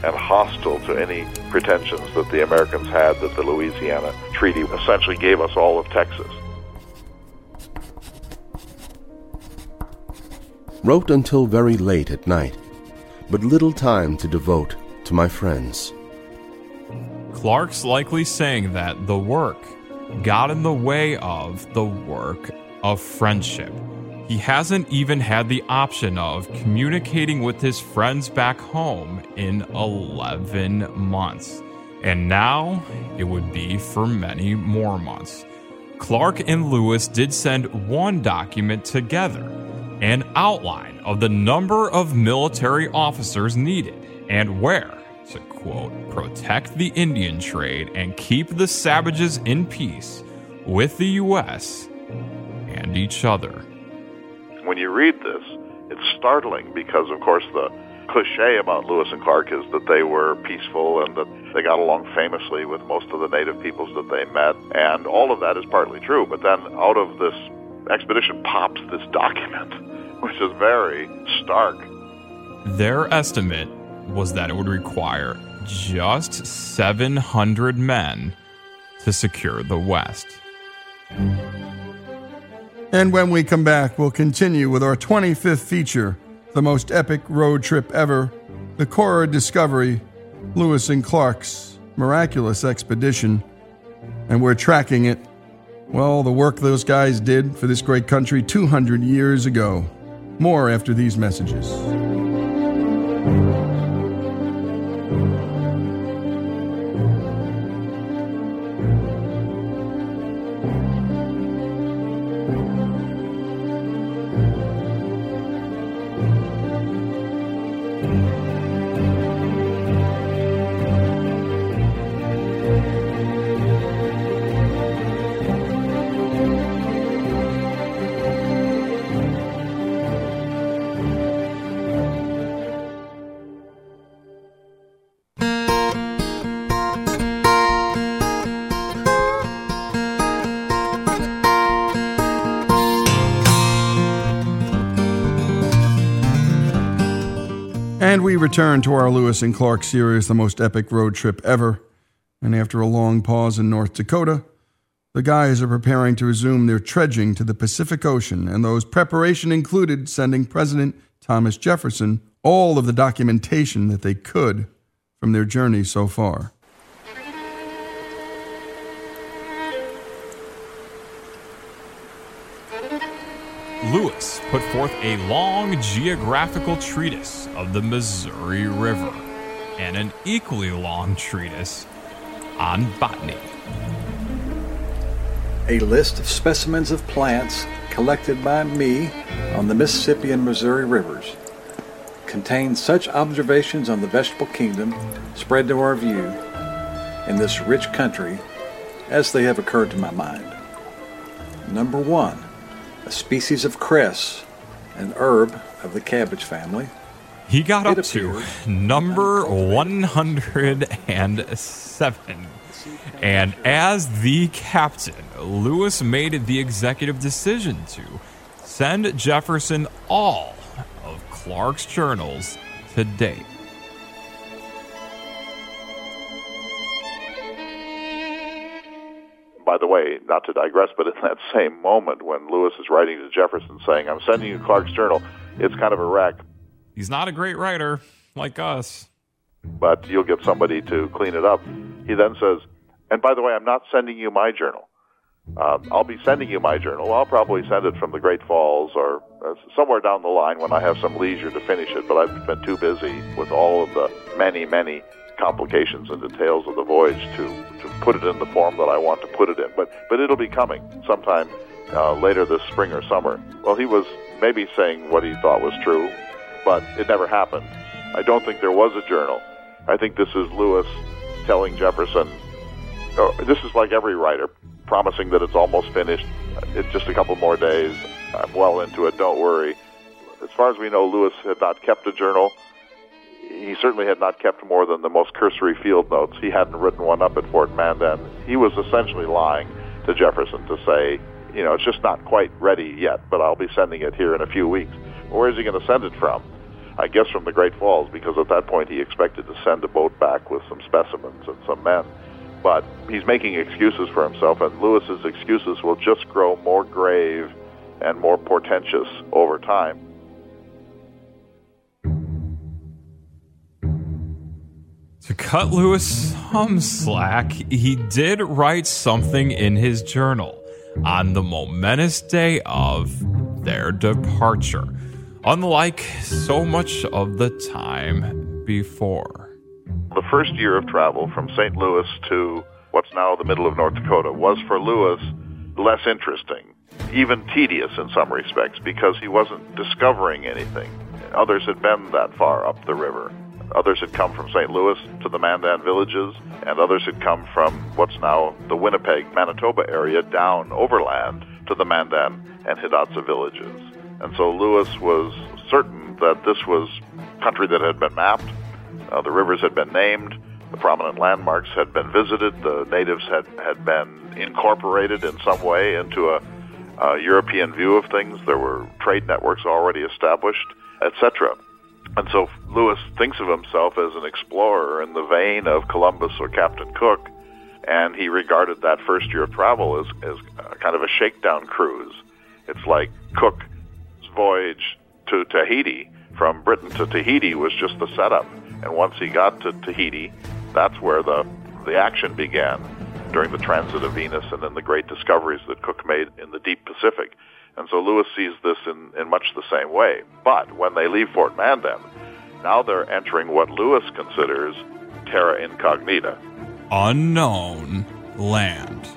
and hostile to any pretensions that the Americans had that the Louisiana Treaty essentially gave us all of Texas. Wrote until very late at night, but little time to devote to my friends. Clark's likely saying that the work got in the way of the work of friendship. He hasn't even had the option of communicating with his friends back home in 11 months. And now it would be for many more months. Clark and Lewis did send one document together an outline of the number of military officers needed and where to quote, protect the Indian trade and keep the savages in peace with the U.S. and each other. When you read this, it's startling because, of course, the cliche about Lewis and Clark is that they were peaceful and that they got along famously with most of the native peoples that they met, and all of that is partly true. But then out of this expedition pops this document, (laughs) which is very stark. Their estimate was that it would require just 700 men to secure the West. And when we come back, we'll continue with our 25th feature, the most epic road trip ever, the Corps of Discovery, Lewis and Clark's miraculous expedition. And we're tracking it. Well, the work those guys did for this great country 200 years ago. More after these messages. Return to our Lewis and Clark series, the most epic road trip ever. And after a long pause in North Dakota, the guys are preparing to resume their trudging to the Pacific Ocean, and those preparation included sending President Thomas Jefferson all of the documentation that they could from their journey so far. Lewis put forth a long geographical treatise of the Missouri River and an equally long treatise on botany. A list of specimens of plants collected by me on the Mississippi and Missouri rivers contains such observations on the vegetable kingdom spread to our view in this rich country as they have occurred to my mind. Number one, a species of cress, an herb of the cabbage family. He got It up to number 107. And as the captain, Lewis made the executive decision to send Jefferson all of Clark's journals to date. By the way, not to digress, but in (laughs) that same moment when Lewis is writing to Jefferson saying, I'm sending you Clark's Journal, it's kind of a wreck, He's not a great writer like us. but you'll get somebody to clean it up. He then says, and by the way, I'm not sending you my journal. Uh, I'll be sending you my journal. I'll probably send it from the Great Falls or uh, somewhere down the line when I have some leisure to finish it, but I've been too busy with all of the many, many complications and details of the voyage to, to put it in the form that I want to put it in. But, but it'll be coming sometime uh, later this spring or summer. Well, he was maybe saying what he thought was true, but it never happened. I don't think there was a journal. I think this is Lewis telling Jefferson, oh, this is like every writer, promising that it's almost finished. It's just a couple more days. I'm well into it. Don't worry. As far as we know, Lewis had not kept a journal. He certainly had not kept more than the most cursory field notes. He hadn't written one up at Fort Mandan. He was essentially lying to Jefferson to say, you know, it's just not quite ready yet, but I'll be sending it here in a few weeks. Where is he going to send it from? I guess from the Great Falls, because at that point he expected to send a boat back with some specimens and some men. But he's making excuses for himself, and Lewis's excuses will just grow more grave and more portentous over time. To cut Lewis some slack, he did write something in his journal on the momentous day of their departure, unlike so much of the time before. The first year of travel from St. Louis to what's now the middle of North Dakota was for Lewis less interesting, even tedious in some respects, because he wasn't discovering anything. Others had been that far up the river. Others had come from St. Louis to the Mandan villages, and others had come from what's now the Winnipeg, Manitoba area down overland to the Mandan and Hidatsa villages. And so Lewis was certain that this was country that had been mapped, uh, the rivers had been named, the prominent landmarks had been visited, the natives had, had been incorporated in some way into a, a European view of things. There were trade networks already established, etc. And so Lewis thinks of himself as an explorer in the vein of Columbus or Captain Cook, and he regarded that first year of travel as, as kind of a shakedown cruise. It's like Cook's voyage to Tahiti from Britain to Tahiti was just the setup. And once he got to Tahiti, that's where the, the action began during the transit of Venus and then the great discoveries that Cook made in the deep Pacific. And so Lewis sees this in, in much the same way. But when they leave Fort Mandan, now they're entering what Lewis considers terra incognita. Unknown land.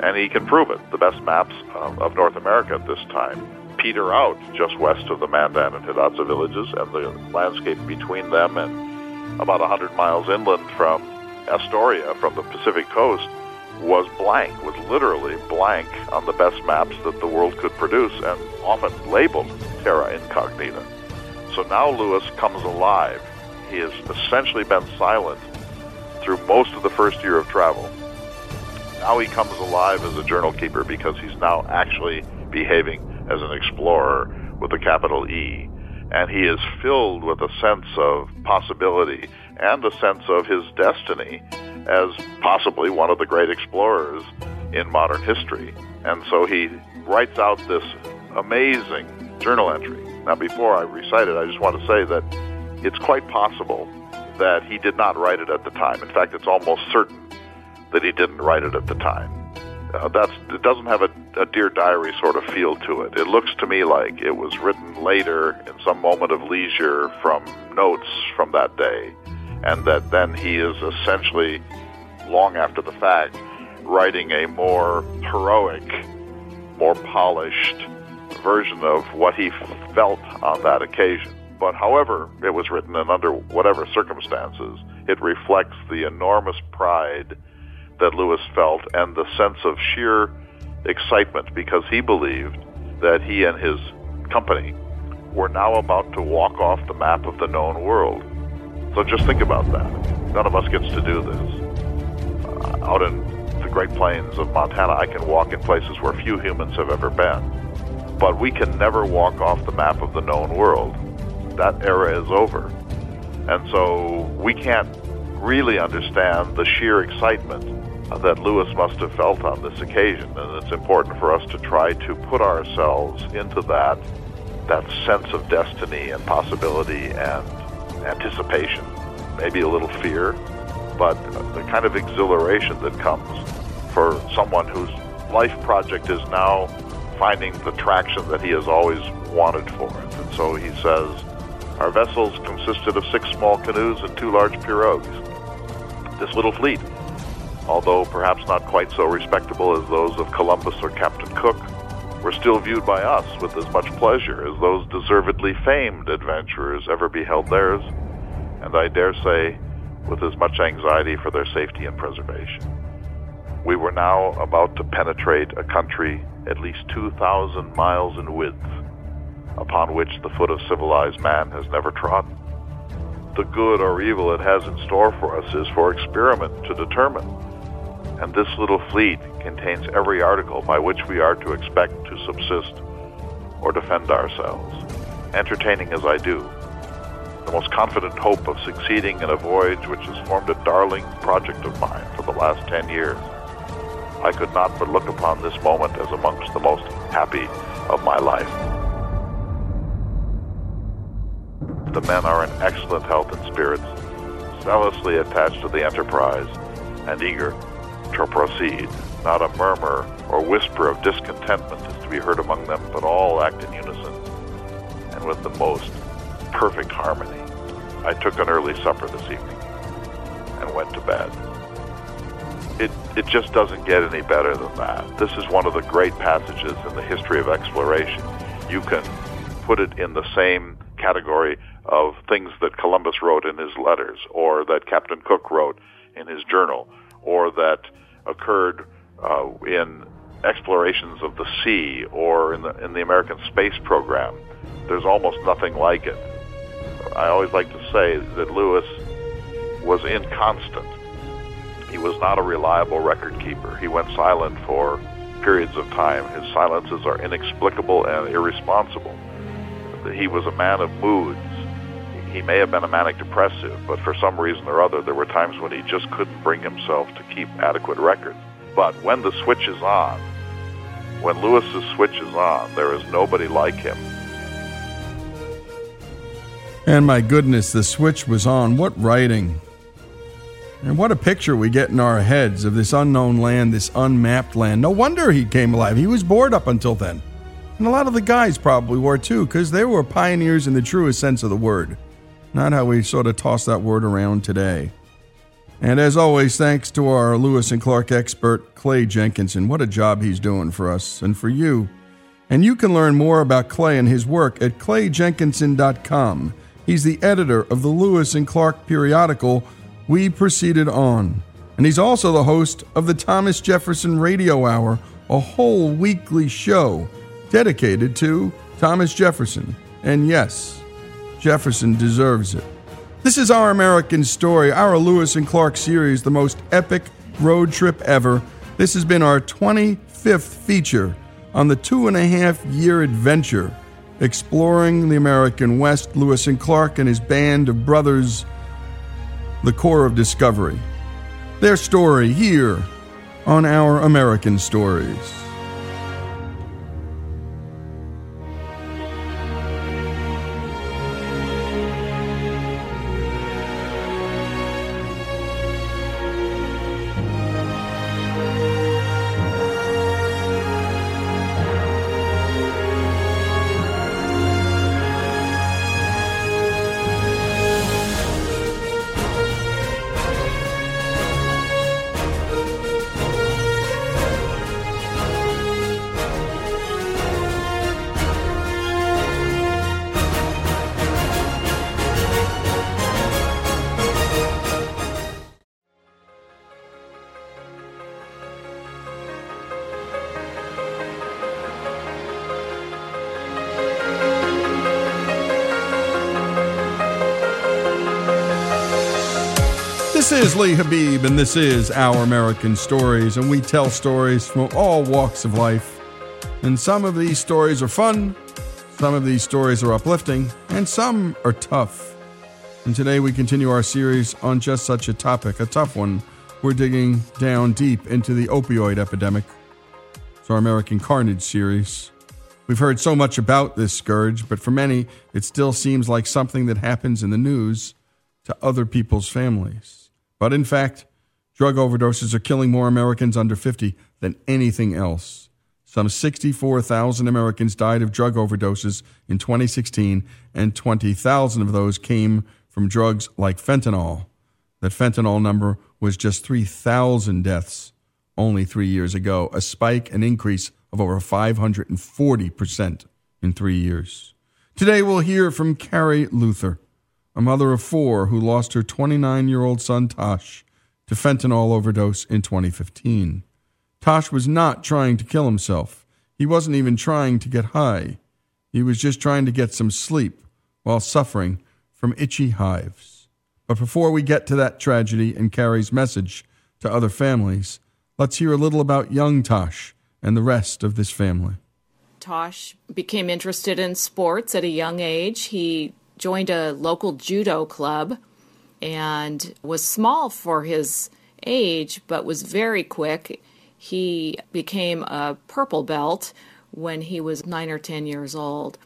And he can prove it. The best maps of, of North America at this time peter out just west of the Mandan and Hidatsa villages, and the landscape between them and about 100 miles inland from Astoria, from the Pacific coast, was blank, was literally blank on the best maps that the world could produce, and often labeled terra incognita. So now Lewis comes alive. He has essentially been silent through most of the first year of travel. Now he comes alive as a journal keeper because he's now actually behaving as an explorer with a capital E. And he is filled with a sense of possibility and a sense of his destiny as possibly one of the great explorers in modern history. And so he writes out this amazing journal entry. Now, before I recite it, I just want to say that it's quite possible that he did not write it at the time. In fact, it's almost certain that he didn't write it at the time. Uh, that's it doesn't have a, a dear diary sort of feel to it. It looks to me like it was written later in some moment of leisure from notes from that day, and that then he is essentially, long after the fact, writing a more heroic, more polished version of what he felt on that occasion. But however it was written and under whatever circumstances, it reflects the enormous pride that Lewis felt and the sense of sheer excitement because he believed that he and his company were now about to walk off the map of the known world. So just think about that. None of us gets to do this. Uh, out in the Great Plains of Montana, I can walk in places where few humans have ever been. But we can never walk off the map of the known world. That era is over. And so we can't really understand the sheer excitement that Lewis must have felt on this occasion. And it's important for us to try to put ourselves into that that sense of destiny and possibility and anticipation, maybe a little fear, but the kind of exhilaration that comes for someone whose life project is now finding the traction that he has always wanted for it. And so he says, our vessels consisted of six small canoes and two large pirogues. This little fleet, although perhaps not quite so respectable as those of Columbus or Captain Cook, were still viewed by us with as much pleasure as those deservedly famed adventurers ever beheld theirs, and I dare say with as much anxiety for their safety and preservation. We were now about to penetrate a country at least 2,000 miles in width, upon which the foot of civilized man has never trodden. The good or evil it has in store for us is for experiment to determine and this little fleet contains every article by which we are to expect to subsist or defend ourselves. Entertaining as I do, the most confident hope of succeeding in a voyage which has formed a darling project of mine for the last ten years, I could not but look upon this moment as amongst the most happy of my life. The men are in excellent health and spirits, zealously attached to the enterprise, and eager to proceed. Not a murmur or whisper of discontentment is to be heard among them, but all act in unison and with the most perfect harmony. I took an early supper this evening and went to bed. It, it just doesn't get any better than that. This is one of the great passages in the history of exploration. You can put it in the same category of things that Columbus wrote in his letters, or that Captain Cook wrote in his journal, or that occurred uh, in explorations of the sea or in the in the American space program. There's almost nothing like it. I always like to say that Lewis was inconstant. He was not a reliable record keeper. He went silent for periods of time. His silences are inexplicable and irresponsible. He was a man of moods. He may have been a manic depressive, but for some reason or other, there were times when he just couldn't bring himself to keep adequate records. But when the switch is on, when Lewis's switch is on, there is nobody like him. And my goodness, the switch was on. What writing! And what a picture we get in our heads of this unknown land, this unmapped land. No wonder he came alive. He was bored up until then. And a lot of the guys probably were too, because they were pioneers in the truest sense of the word. Not how we sort of toss that word around today. And as always, thanks to our Lewis and Clark expert, Clay Jenkinson. What a job he's doing for us and for you. And you can learn more about Clay and his work at clayjenkinson.com. He's the editor of the Lewis and Clark periodical, We Proceeded On. And he's also the host of the Thomas Jefferson Radio Hour, a whole weekly show dedicated to Thomas Jefferson. And yes, Jefferson deserves it. This is our American story, our Lewis and Clark series, the most epic road trip ever. This has been our 25th feature on the two and a half year adventure exploring the American West, Lewis and Clark and his band of brothers, the Corps of Discovery. Their story here on Our American Stories. Lee Habib, and this is Our American Stories, and we tell stories from all walks of life. And some of these stories are fun, some of these stories are uplifting, and some are tough. And today we continue our series on just such a topic, a tough one. We're digging down deep into the opioid epidemic. It's our American Carnage series. We've heard so much about this scourge, but for many, it still seems like something that happens in the news to other people's families. But in fact, drug overdoses are killing more Americans under 50 than anything else. Some 64,000 Americans died of drug overdoses in 2016, and 20,000 of those came from drugs like fentanyl. That fentanyl number was just 3,000 deaths only three years ago, a spike, an increase of over 540% in three years. Today we'll hear from Carrie Luther, a mother of four who lost her 29 year old son Tosh to fentanyl overdose in 2015. Tosh was not trying to kill himself. He wasn't even trying to get high. He was just trying to get some sleep while suffering from itchy hives. But before we get to that tragedy and Carrie's message to other families, let's hear a little about young Tosh and the rest of this family. Tosh became interested in sports at a young age. He joined a local judo club and was small for his age, but was very quick. He became a purple belt when he was nine or ten years old.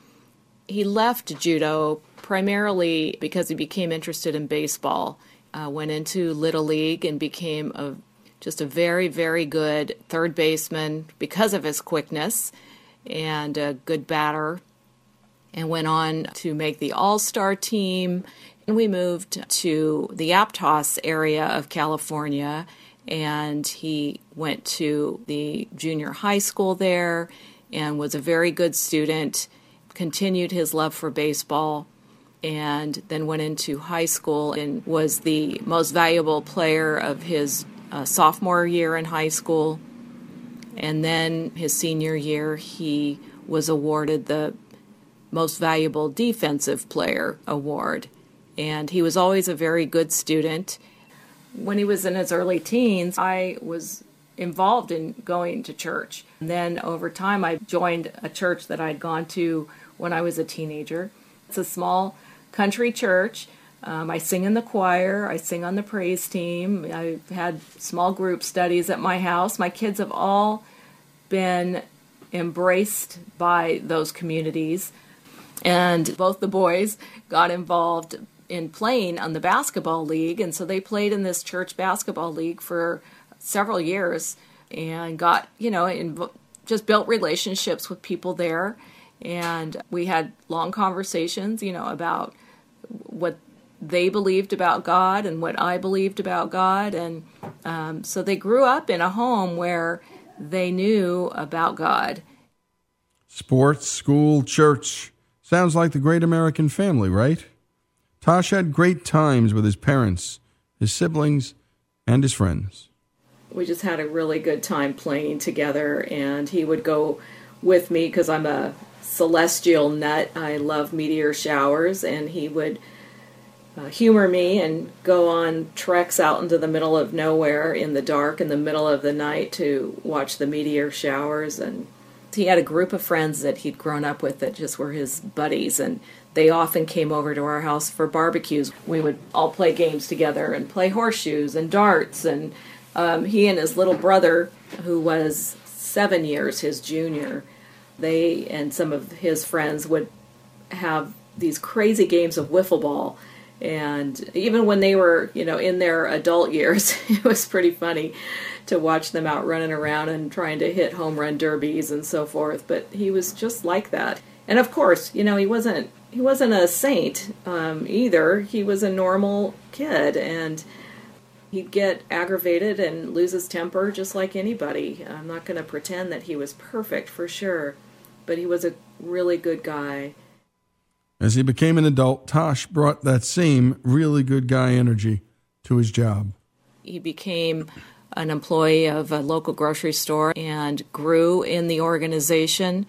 He left judo primarily because he became interested in baseball. Uh, went into Little League and became a just a very, very good third baseman because of his quickness and a good batter. And went on to make the All Star team. And we moved to the Aptos area of California. And he went to the junior high school there and was a very good student, continued his love for baseball and then went into high school and was the most valuable player of his uh, sophomore year in high school. And then his senior year, he was awarded the most valuable defensive player award. And he was always a very good student. When he was in his early teens, I was involved in going to church. And then over time, I joined a church that I'd gone to when I was a teenager. It's a small country church. Um, I sing in the choir. I sing on the praise team. I've had small group studies at my house. My kids have all been embraced by those communities. And both the boys got involved in playing on the basketball league. And so they played in this church basketball league for several years and got, you know, in, just built relationships with people there. And we had long conversations, you know, about what they believed about God and what I believed about God. And um, so they grew up in a home where they knew about God. Sports, school, church. Sounds like the great American family, right? Tosh had great times with his parents, his siblings, and his friends. We just had a really good time playing together, and he would go with me because I'm a celestial nut. I love meteor showers, and he would uh, humor me and go on treks out into the middle of nowhere in the dark in the middle of the night to watch the meteor showers and he had a group of friends that he'd grown up with that just were his buddies and they often came over to our house for barbecues. We would all play games together and play horseshoes and darts and um, he and his little brother who was seven years his junior they and some of his friends would have these crazy games of wiffle ball and even when they were you know in their adult years (laughs) it was pretty funny to watch them out running around and trying to hit home run derbies and so forth. But he was just like that. And of course you know he wasn't he wasn't a saint um, either. He was a normal kid and he'd get aggravated and lose his temper just like anybody. I'm not going to pretend that he was perfect for sure. But he was a really good guy as he became an adult, Tosh brought that same really good guy energy to his job. He became an employee of a local grocery store and grew in the organization.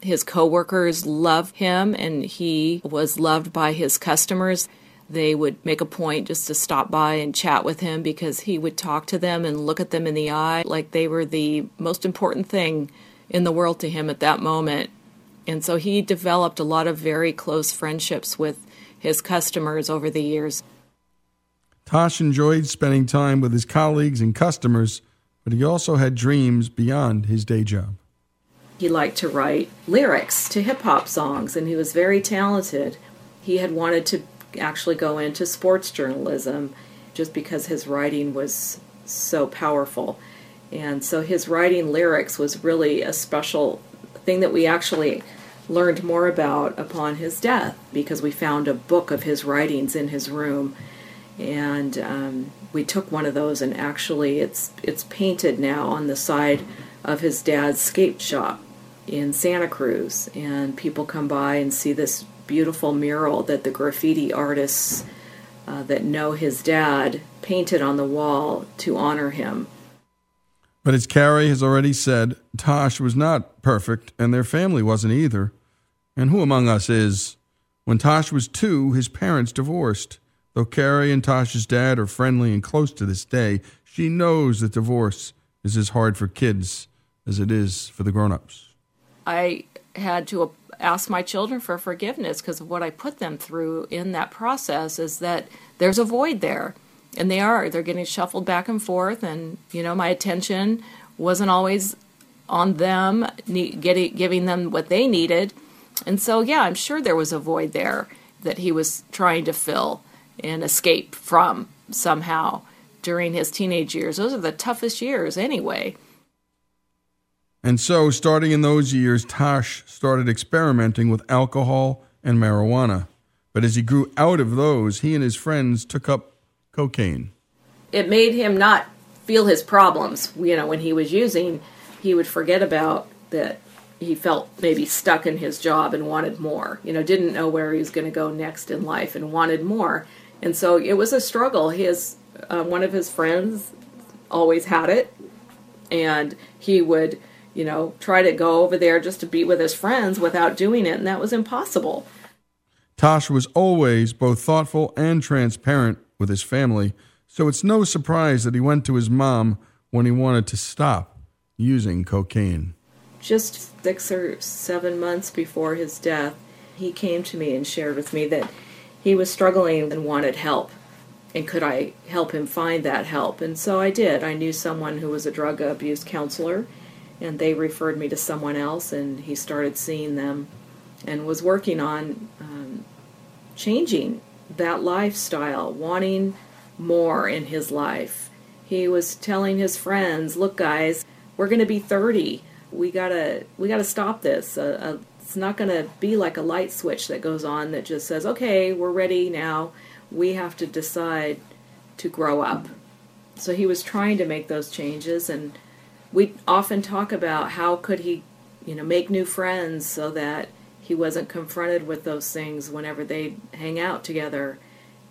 His coworkers loved him and he was loved by his customers. they would make a point just to stop by and chat with him because he would talk to them and look at them in the eye like they were the most important thing in the world to him at that moment. And so he developed a lot of very close friendships with his customers over the years. Tosh enjoyed spending time with his colleagues and customers, but he also had dreams beyond his day job. He liked to write lyrics to hip hop songs, and he was very talented. He had wanted to actually go into sports journalism just because his writing was so powerful. And so his writing lyrics was really a special thing that we actually learned more about upon his death because we found a book of his writings in his room. And um, we took one of those and actually it's it's painted now on the side of his dad's skate shop in Santa Cruz and people come by and see this beautiful mural that the graffiti artists uh, that know his dad painted on the wall to honor him. But as Carrie has already said, Tosh was not perfect, and their family wasn't either. And who among us is? When Tosh was two, his parents divorced. Though Carrie and Tosh's dad are friendly and close to this day, she knows that divorce is as hard for kids as it is for the grown ups. I had to ask my children for forgiveness because of what I put them through in that process is that there's a void there. And they are. They're getting shuffled back and forth. And, you know, my attention wasn't always on them, getting, giving them what they needed. And so, yeah, I'm sure there was a void there that he was trying to fill and escape from somehow during his teenage years. Those are the toughest years, anyway. And so, starting in those years, Tosh started experimenting with alcohol and marijuana. But as he grew out of those, he and his friends took up cocaine. It made him not feel his problems. You know, when he was using, he would forget about that he felt maybe stuck in his job and wanted more. You know, didn't know where he was going to go next in life and wanted more. And so it was a struggle. His uh, one of his friends always had it, and he would you know, try to go over there just to be with his friends without doing it, and that was impossible. Tosh was always both thoughtful and transparent with his family, so it's no surprise that he went to his mom when he wanted to stop using cocaine. Just six or seven months before his death, he came to me and shared with me that he was struggling and wanted help. And could I help him find that help? And so I did. I knew someone who was a drug abuse counselor and they referred me to someone else, and he started seeing them and was working on um, changing that lifestyle, wanting more in his life. He was telling his friends, "Look, guys, we're going to be 30. We gotta we gotta stop this. Uh, uh, it's not going to be like a light switch that goes on that just says, "Okay, we're ready now." We have to decide to grow up. So he was trying to make those changes and we often talk about how could he, you know, make new friends so that he wasn't confronted with those things whenever they hang out together.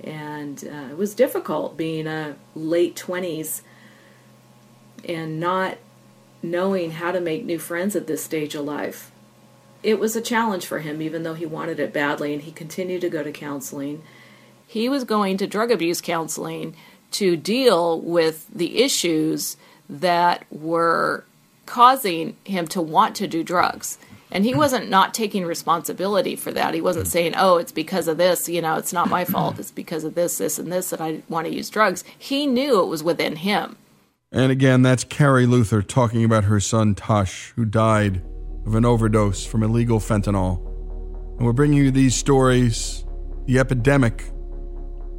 And uh, it was difficult being a late 20s and not knowing how to make new friends at this stage of life. It was a challenge for him, even though he wanted it badly, and he continued to go to counseling. He was going to drug abuse counseling to deal with the issues that were causing him to want to do drugs. And he wasn't not taking responsibility for that. He wasn't saying, "Oh, it's because of this, you know, it's not my fault. It's because of this, this and this that I want to use drugs." He knew it was within him. And again, that's Carrie Luther talking about her son Tosh, who died of an overdose from illegal fentanyl. And we're bringing you these stories, the epidemic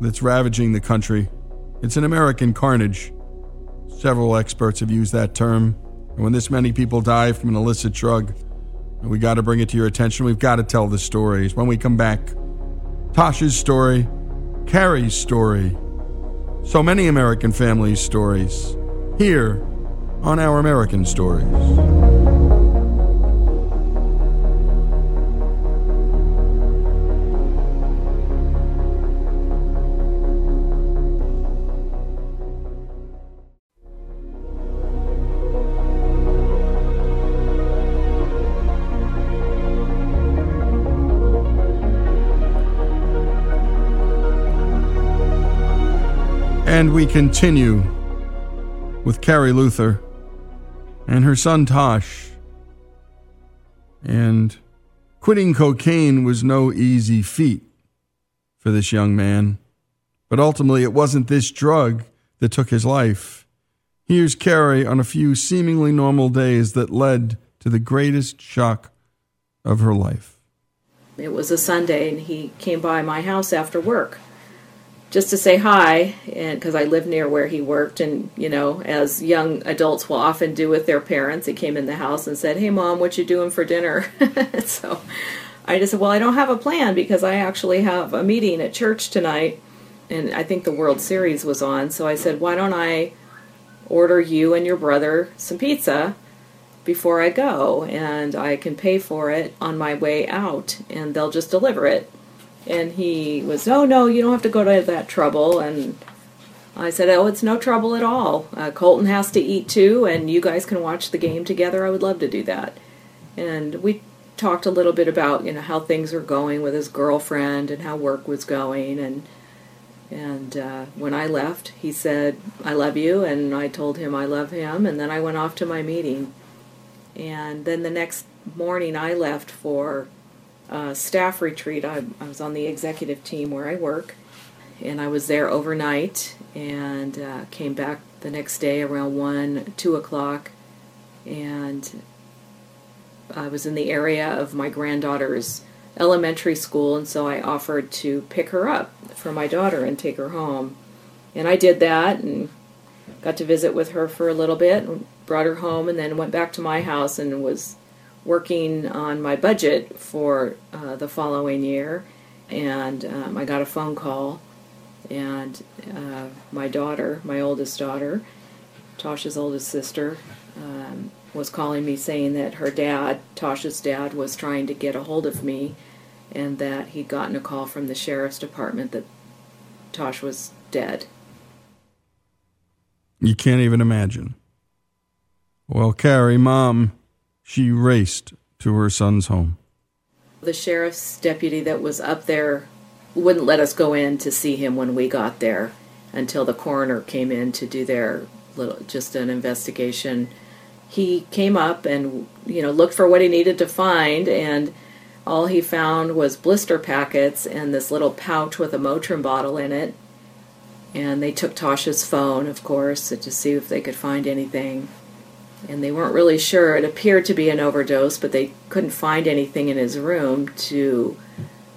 that's ravaging the country. It's an American carnage. Several experts have used that term. And when this many people die from an illicit drug, we got to bring it to your attention. We've got to tell the stories. When we come back, Tosh's story, Carrie's story, so many American families' stories, here on Our American Stories. And we continue with Carrie Luther and her son Tosh. And quitting cocaine was no easy feat for this young man. But ultimately, it wasn't this drug that took his life. Here's Carrie on a few seemingly normal days that led to the greatest shock of her life. It was a Sunday, and he came by my house after work just to say hi, and because I live near where he worked, and you know, as young adults will often do with their parents, he came in the house and said, "Hey, mom, what you doing for dinner?" (laughs) so I just said, "Well, I don't have a plan because I actually have a meeting at church tonight." And I think the World Series was on, so I said, "Why don't I order you and your brother some pizza before I go, and I can pay for it on my way out, and they'll just deliver it." And he was, "Oh no, you don't have to go to that trouble." And I said, "Oh, it's no trouble at all. Uh, Colton has to eat too, and you guys can watch the game together. I would love to do that." And we talked a little bit about you know how things were going with his girlfriend and how work was going and and uh, when I left, he said, I love you. And I told him I love him. And then I went off to my meeting. And then the next morning, I left for a staff retreat. I, I was on the executive team where I work. And I was there overnight and uh, came back the next day around 1, 2 o'clock. And I was in the area of my granddaughter's elementary school, and so I offered to pick her up for my daughter and take her home. And I did that and got to visit with her for a little bit and brought her home and then went back to my house and was working on my budget for uh, the following year. And um, I got a phone call, and uh, my daughter, my oldest daughter, Tosh's oldest sister, um, was calling me saying that her dad, Tosh's dad, was trying to get a hold of me and that he'd gotten a call from the sheriff's department that Tosh was dead. You can't even imagine. Well, Carrie, mom, she raced to her son's home. The sheriff's deputy that was up there wouldn't let us go in to see him when we got there until the coroner came in to do their little just an investigation he came up and you know looked for what he needed to find and all he found was blister packets and this little pouch with a Motrin bottle in it. And they took Tosh's phone, of course, to see if they could find anything. And they weren't really sure. It appeared to be an overdose, but they couldn't find anything in his room to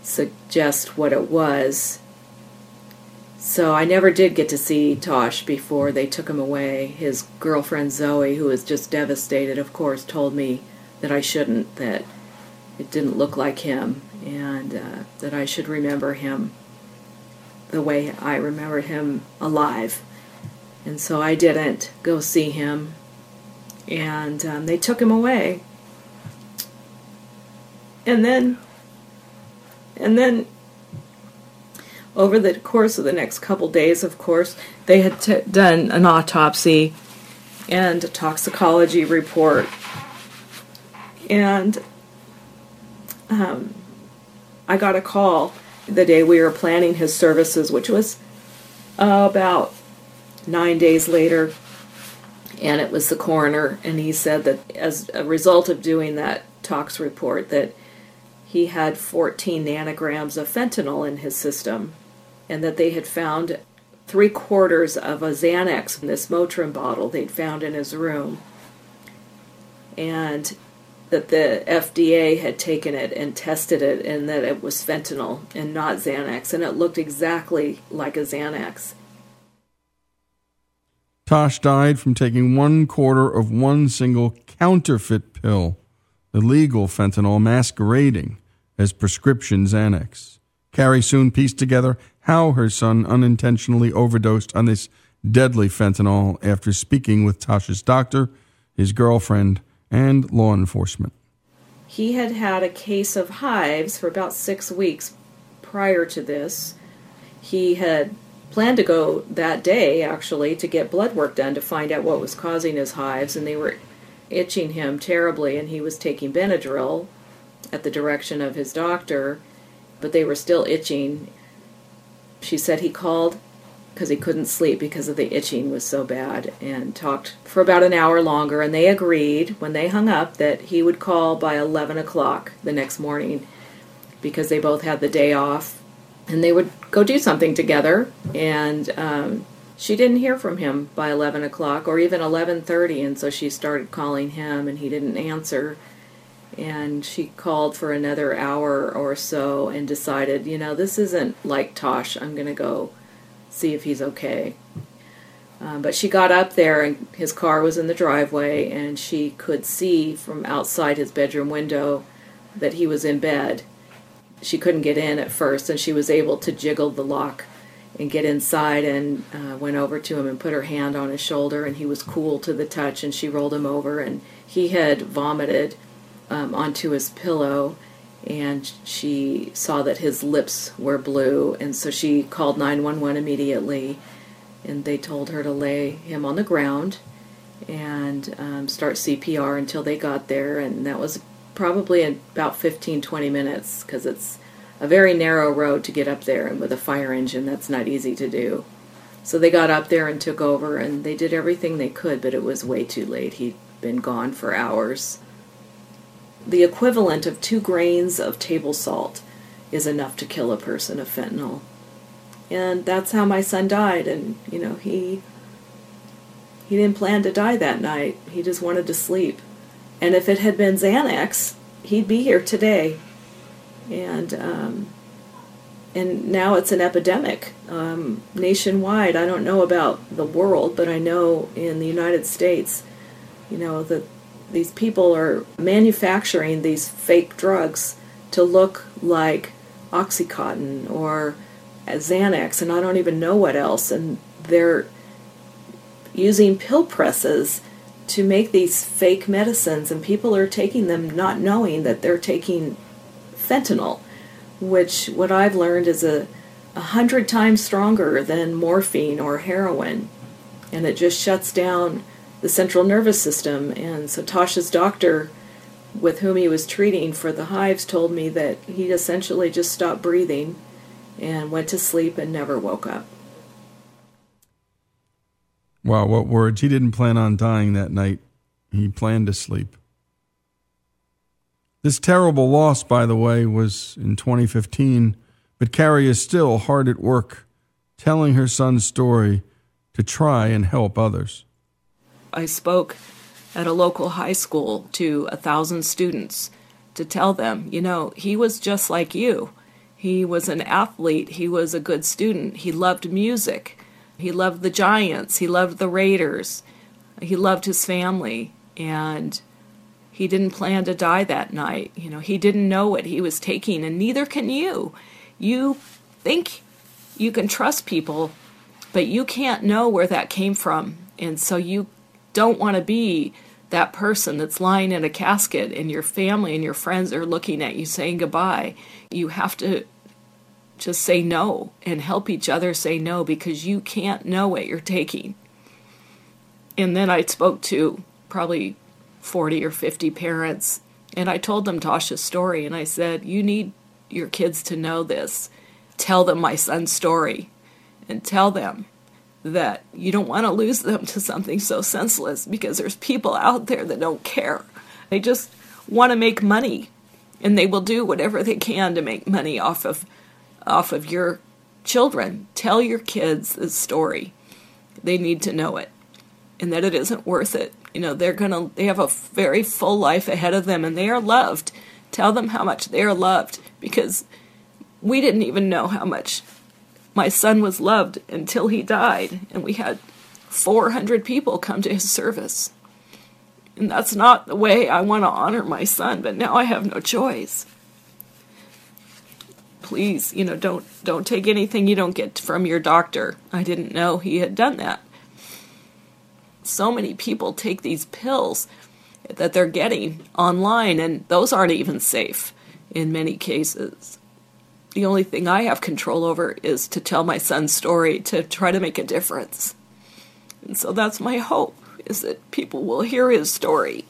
suggest what it was. So I never did get to see Tosh before they took him away. His girlfriend Zoe, who was just devastated, of course, told me that I shouldn't, that it didn't look like him, and uh, that I should remember him the way I remember him alive. And so I didn't go see him, and um, they took him away. And then, and then over the course of the next couple days, of course, they had t- done an autopsy and a toxicology report. And um, I got a call the day we were planning his services, which was uh, about nine days later. And it was the coroner, and he said that as a result of doing that tox report, that he had 14 nanograms of fentanyl in his system and that they had found three quarters of a Xanax in this Motrin bottle they'd found in his room. And that the FDA had taken it and tested it and that it was fentanyl and not Xanax, and it looked exactly like a Xanax. Tosh died from taking one quarter of one single counterfeit pill, illegal fentanyl masquerading as prescription Xanax. Carrie soon pieced together how her son unintentionally overdosed on this deadly fentanyl after speaking with Tosh's doctor, his girlfriend, and law enforcement. He had had a case of hives for about six weeks prior to this. He had planned to go that day, actually, to get blood work done to find out what was causing his hives, and they were itching him terribly, and he was taking Benadryl at the direction of his doctor, but they were still itching. She said he called because he couldn't sleep because of the itching was so bad and talked for about an hour longer and they agreed when they hung up that he would call by 11 o'clock the next morning because they both had the day off and they would go do something together and um, she didn't hear from him by 11 o'clock or even 11.30 and so she started calling him and he didn't answer. And she called for another hour or so and decided you know this isn't like Tosh. I'm going to go see if he's okay. Um, but she got up there and his car was in the driveway and she could see from outside his bedroom window that he was in bed she couldn't get in at first and she was able to jiggle the lock and get inside and uh, went over to him and put her hand on his shoulder and he was cool to the touch and she rolled him over and he had vomited um, onto his pillow and she saw that his lips were blue and so she called 911 immediately and they told her to lay him on the ground and um, start cpr until they got there and that was probably about 15 20 minutes because it's a very narrow road to get up there and with a fire engine that's not easy to do so they got up there and took over and they did everything they could but it was way too late he'd been gone for hours the equivalent of two grains of table salt is enough to kill a person of fentanyl. And that's how my son died. And, you know, he he didn't plan to die that night. He just wanted to sleep. And if it had been Xanax, he'd be here today. And um, and now it's an epidemic um, nationwide. I don't know about the world, but I know in the United States, you know, that these people are manufacturing these fake drugs to look like Oxycontin or Xanax, and I don't even know what else. And they're using pill presses to make these fake medicines, and people are taking them not knowing that they're taking fentanyl, which what I've learned is a, a hundred times stronger than morphine or heroin, and it just shuts down the central nervous system. And so Tosh's doctor, with whom he was treating for the hives, told me that he essentially just stopped breathing and went to sleep and never woke up. Wow, what words. He didn't plan on dying that night. He planned to sleep. This terrible loss, by the way, was in 2015, but Carrie is still hard at work telling her son's story to try and help others. I spoke at a local high school to a thousand students to tell them, you know, he was just like you. He was an athlete, he was a good student, he loved music, he loved the Giants, he loved the Raiders, he loved his family, and he didn't plan to die that night. You know, he didn't know what he was taking, and neither can you. You think you can trust people, but you can't know where that came from. And so you don't want to be that person that's lying in a casket and your family and your friends are looking at you saying goodbye. You have to just say no and help each other say no because you can't know what you're taking. And then I spoke to probably 40 or 50 parents and I told them Tosh's story and I said, You need your kids to know this. Tell them my son's story and tell them that you don't want to lose them to something so senseless because there's people out there that don't care. They just want to make money and they will do whatever they can to make money off of off of your children. Tell your kids the story. They need to know it and that it isn't worth it. You know, they're going to they have a very full life ahead of them and they are loved. Tell them how much they are loved because we didn't even know how much my son was loved until he died, and we had 400 people come to his service. And that's not the way I want to honor my son, but now I have no choice. Please, you know, don't don't take anything you don't get from your doctor. I didn't know he had done that. So many people take these pills that they're getting online and those aren't even safe in many cases the only thing I have control over is to tell my son's story to try to make a difference. And so that's my hope is that people will hear his story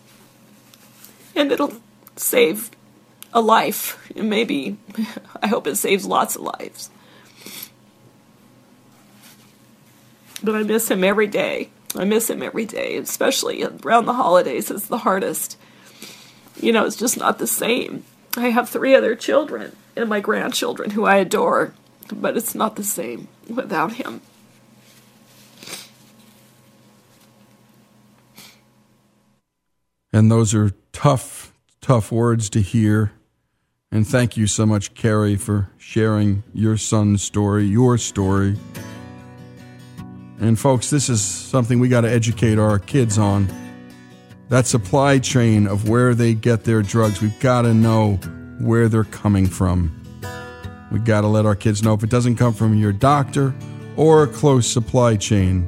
and it'll save a life. Maybe (laughs) I hope it saves lots of lives. But I miss him every day. I miss him every day, especially around the holidays. It's the hardest. You know, it's just not the same. I have three other children and my grandchildren who I adore, but it's not the same without him. And those are tough, tough words to hear. And thank you so much, Carrie, for sharing your son's story, your story. And folks, this is something we got to educate our kids on. That supply chain of where they get their drugs, we've got to know where they're coming from. We've got to let our kids know if it doesn't come from your doctor or a close supply chain,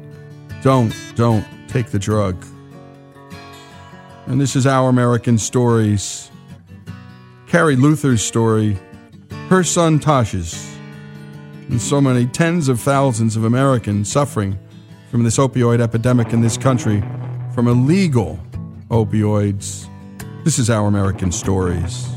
don't, don't take the drug. And this is Our American Stories. Carrie Luther's story, her son Tosh's, and so many tens of thousands of Americans suffering from this opioid epidemic in this country, from illegal opioids. This is Our American Stories.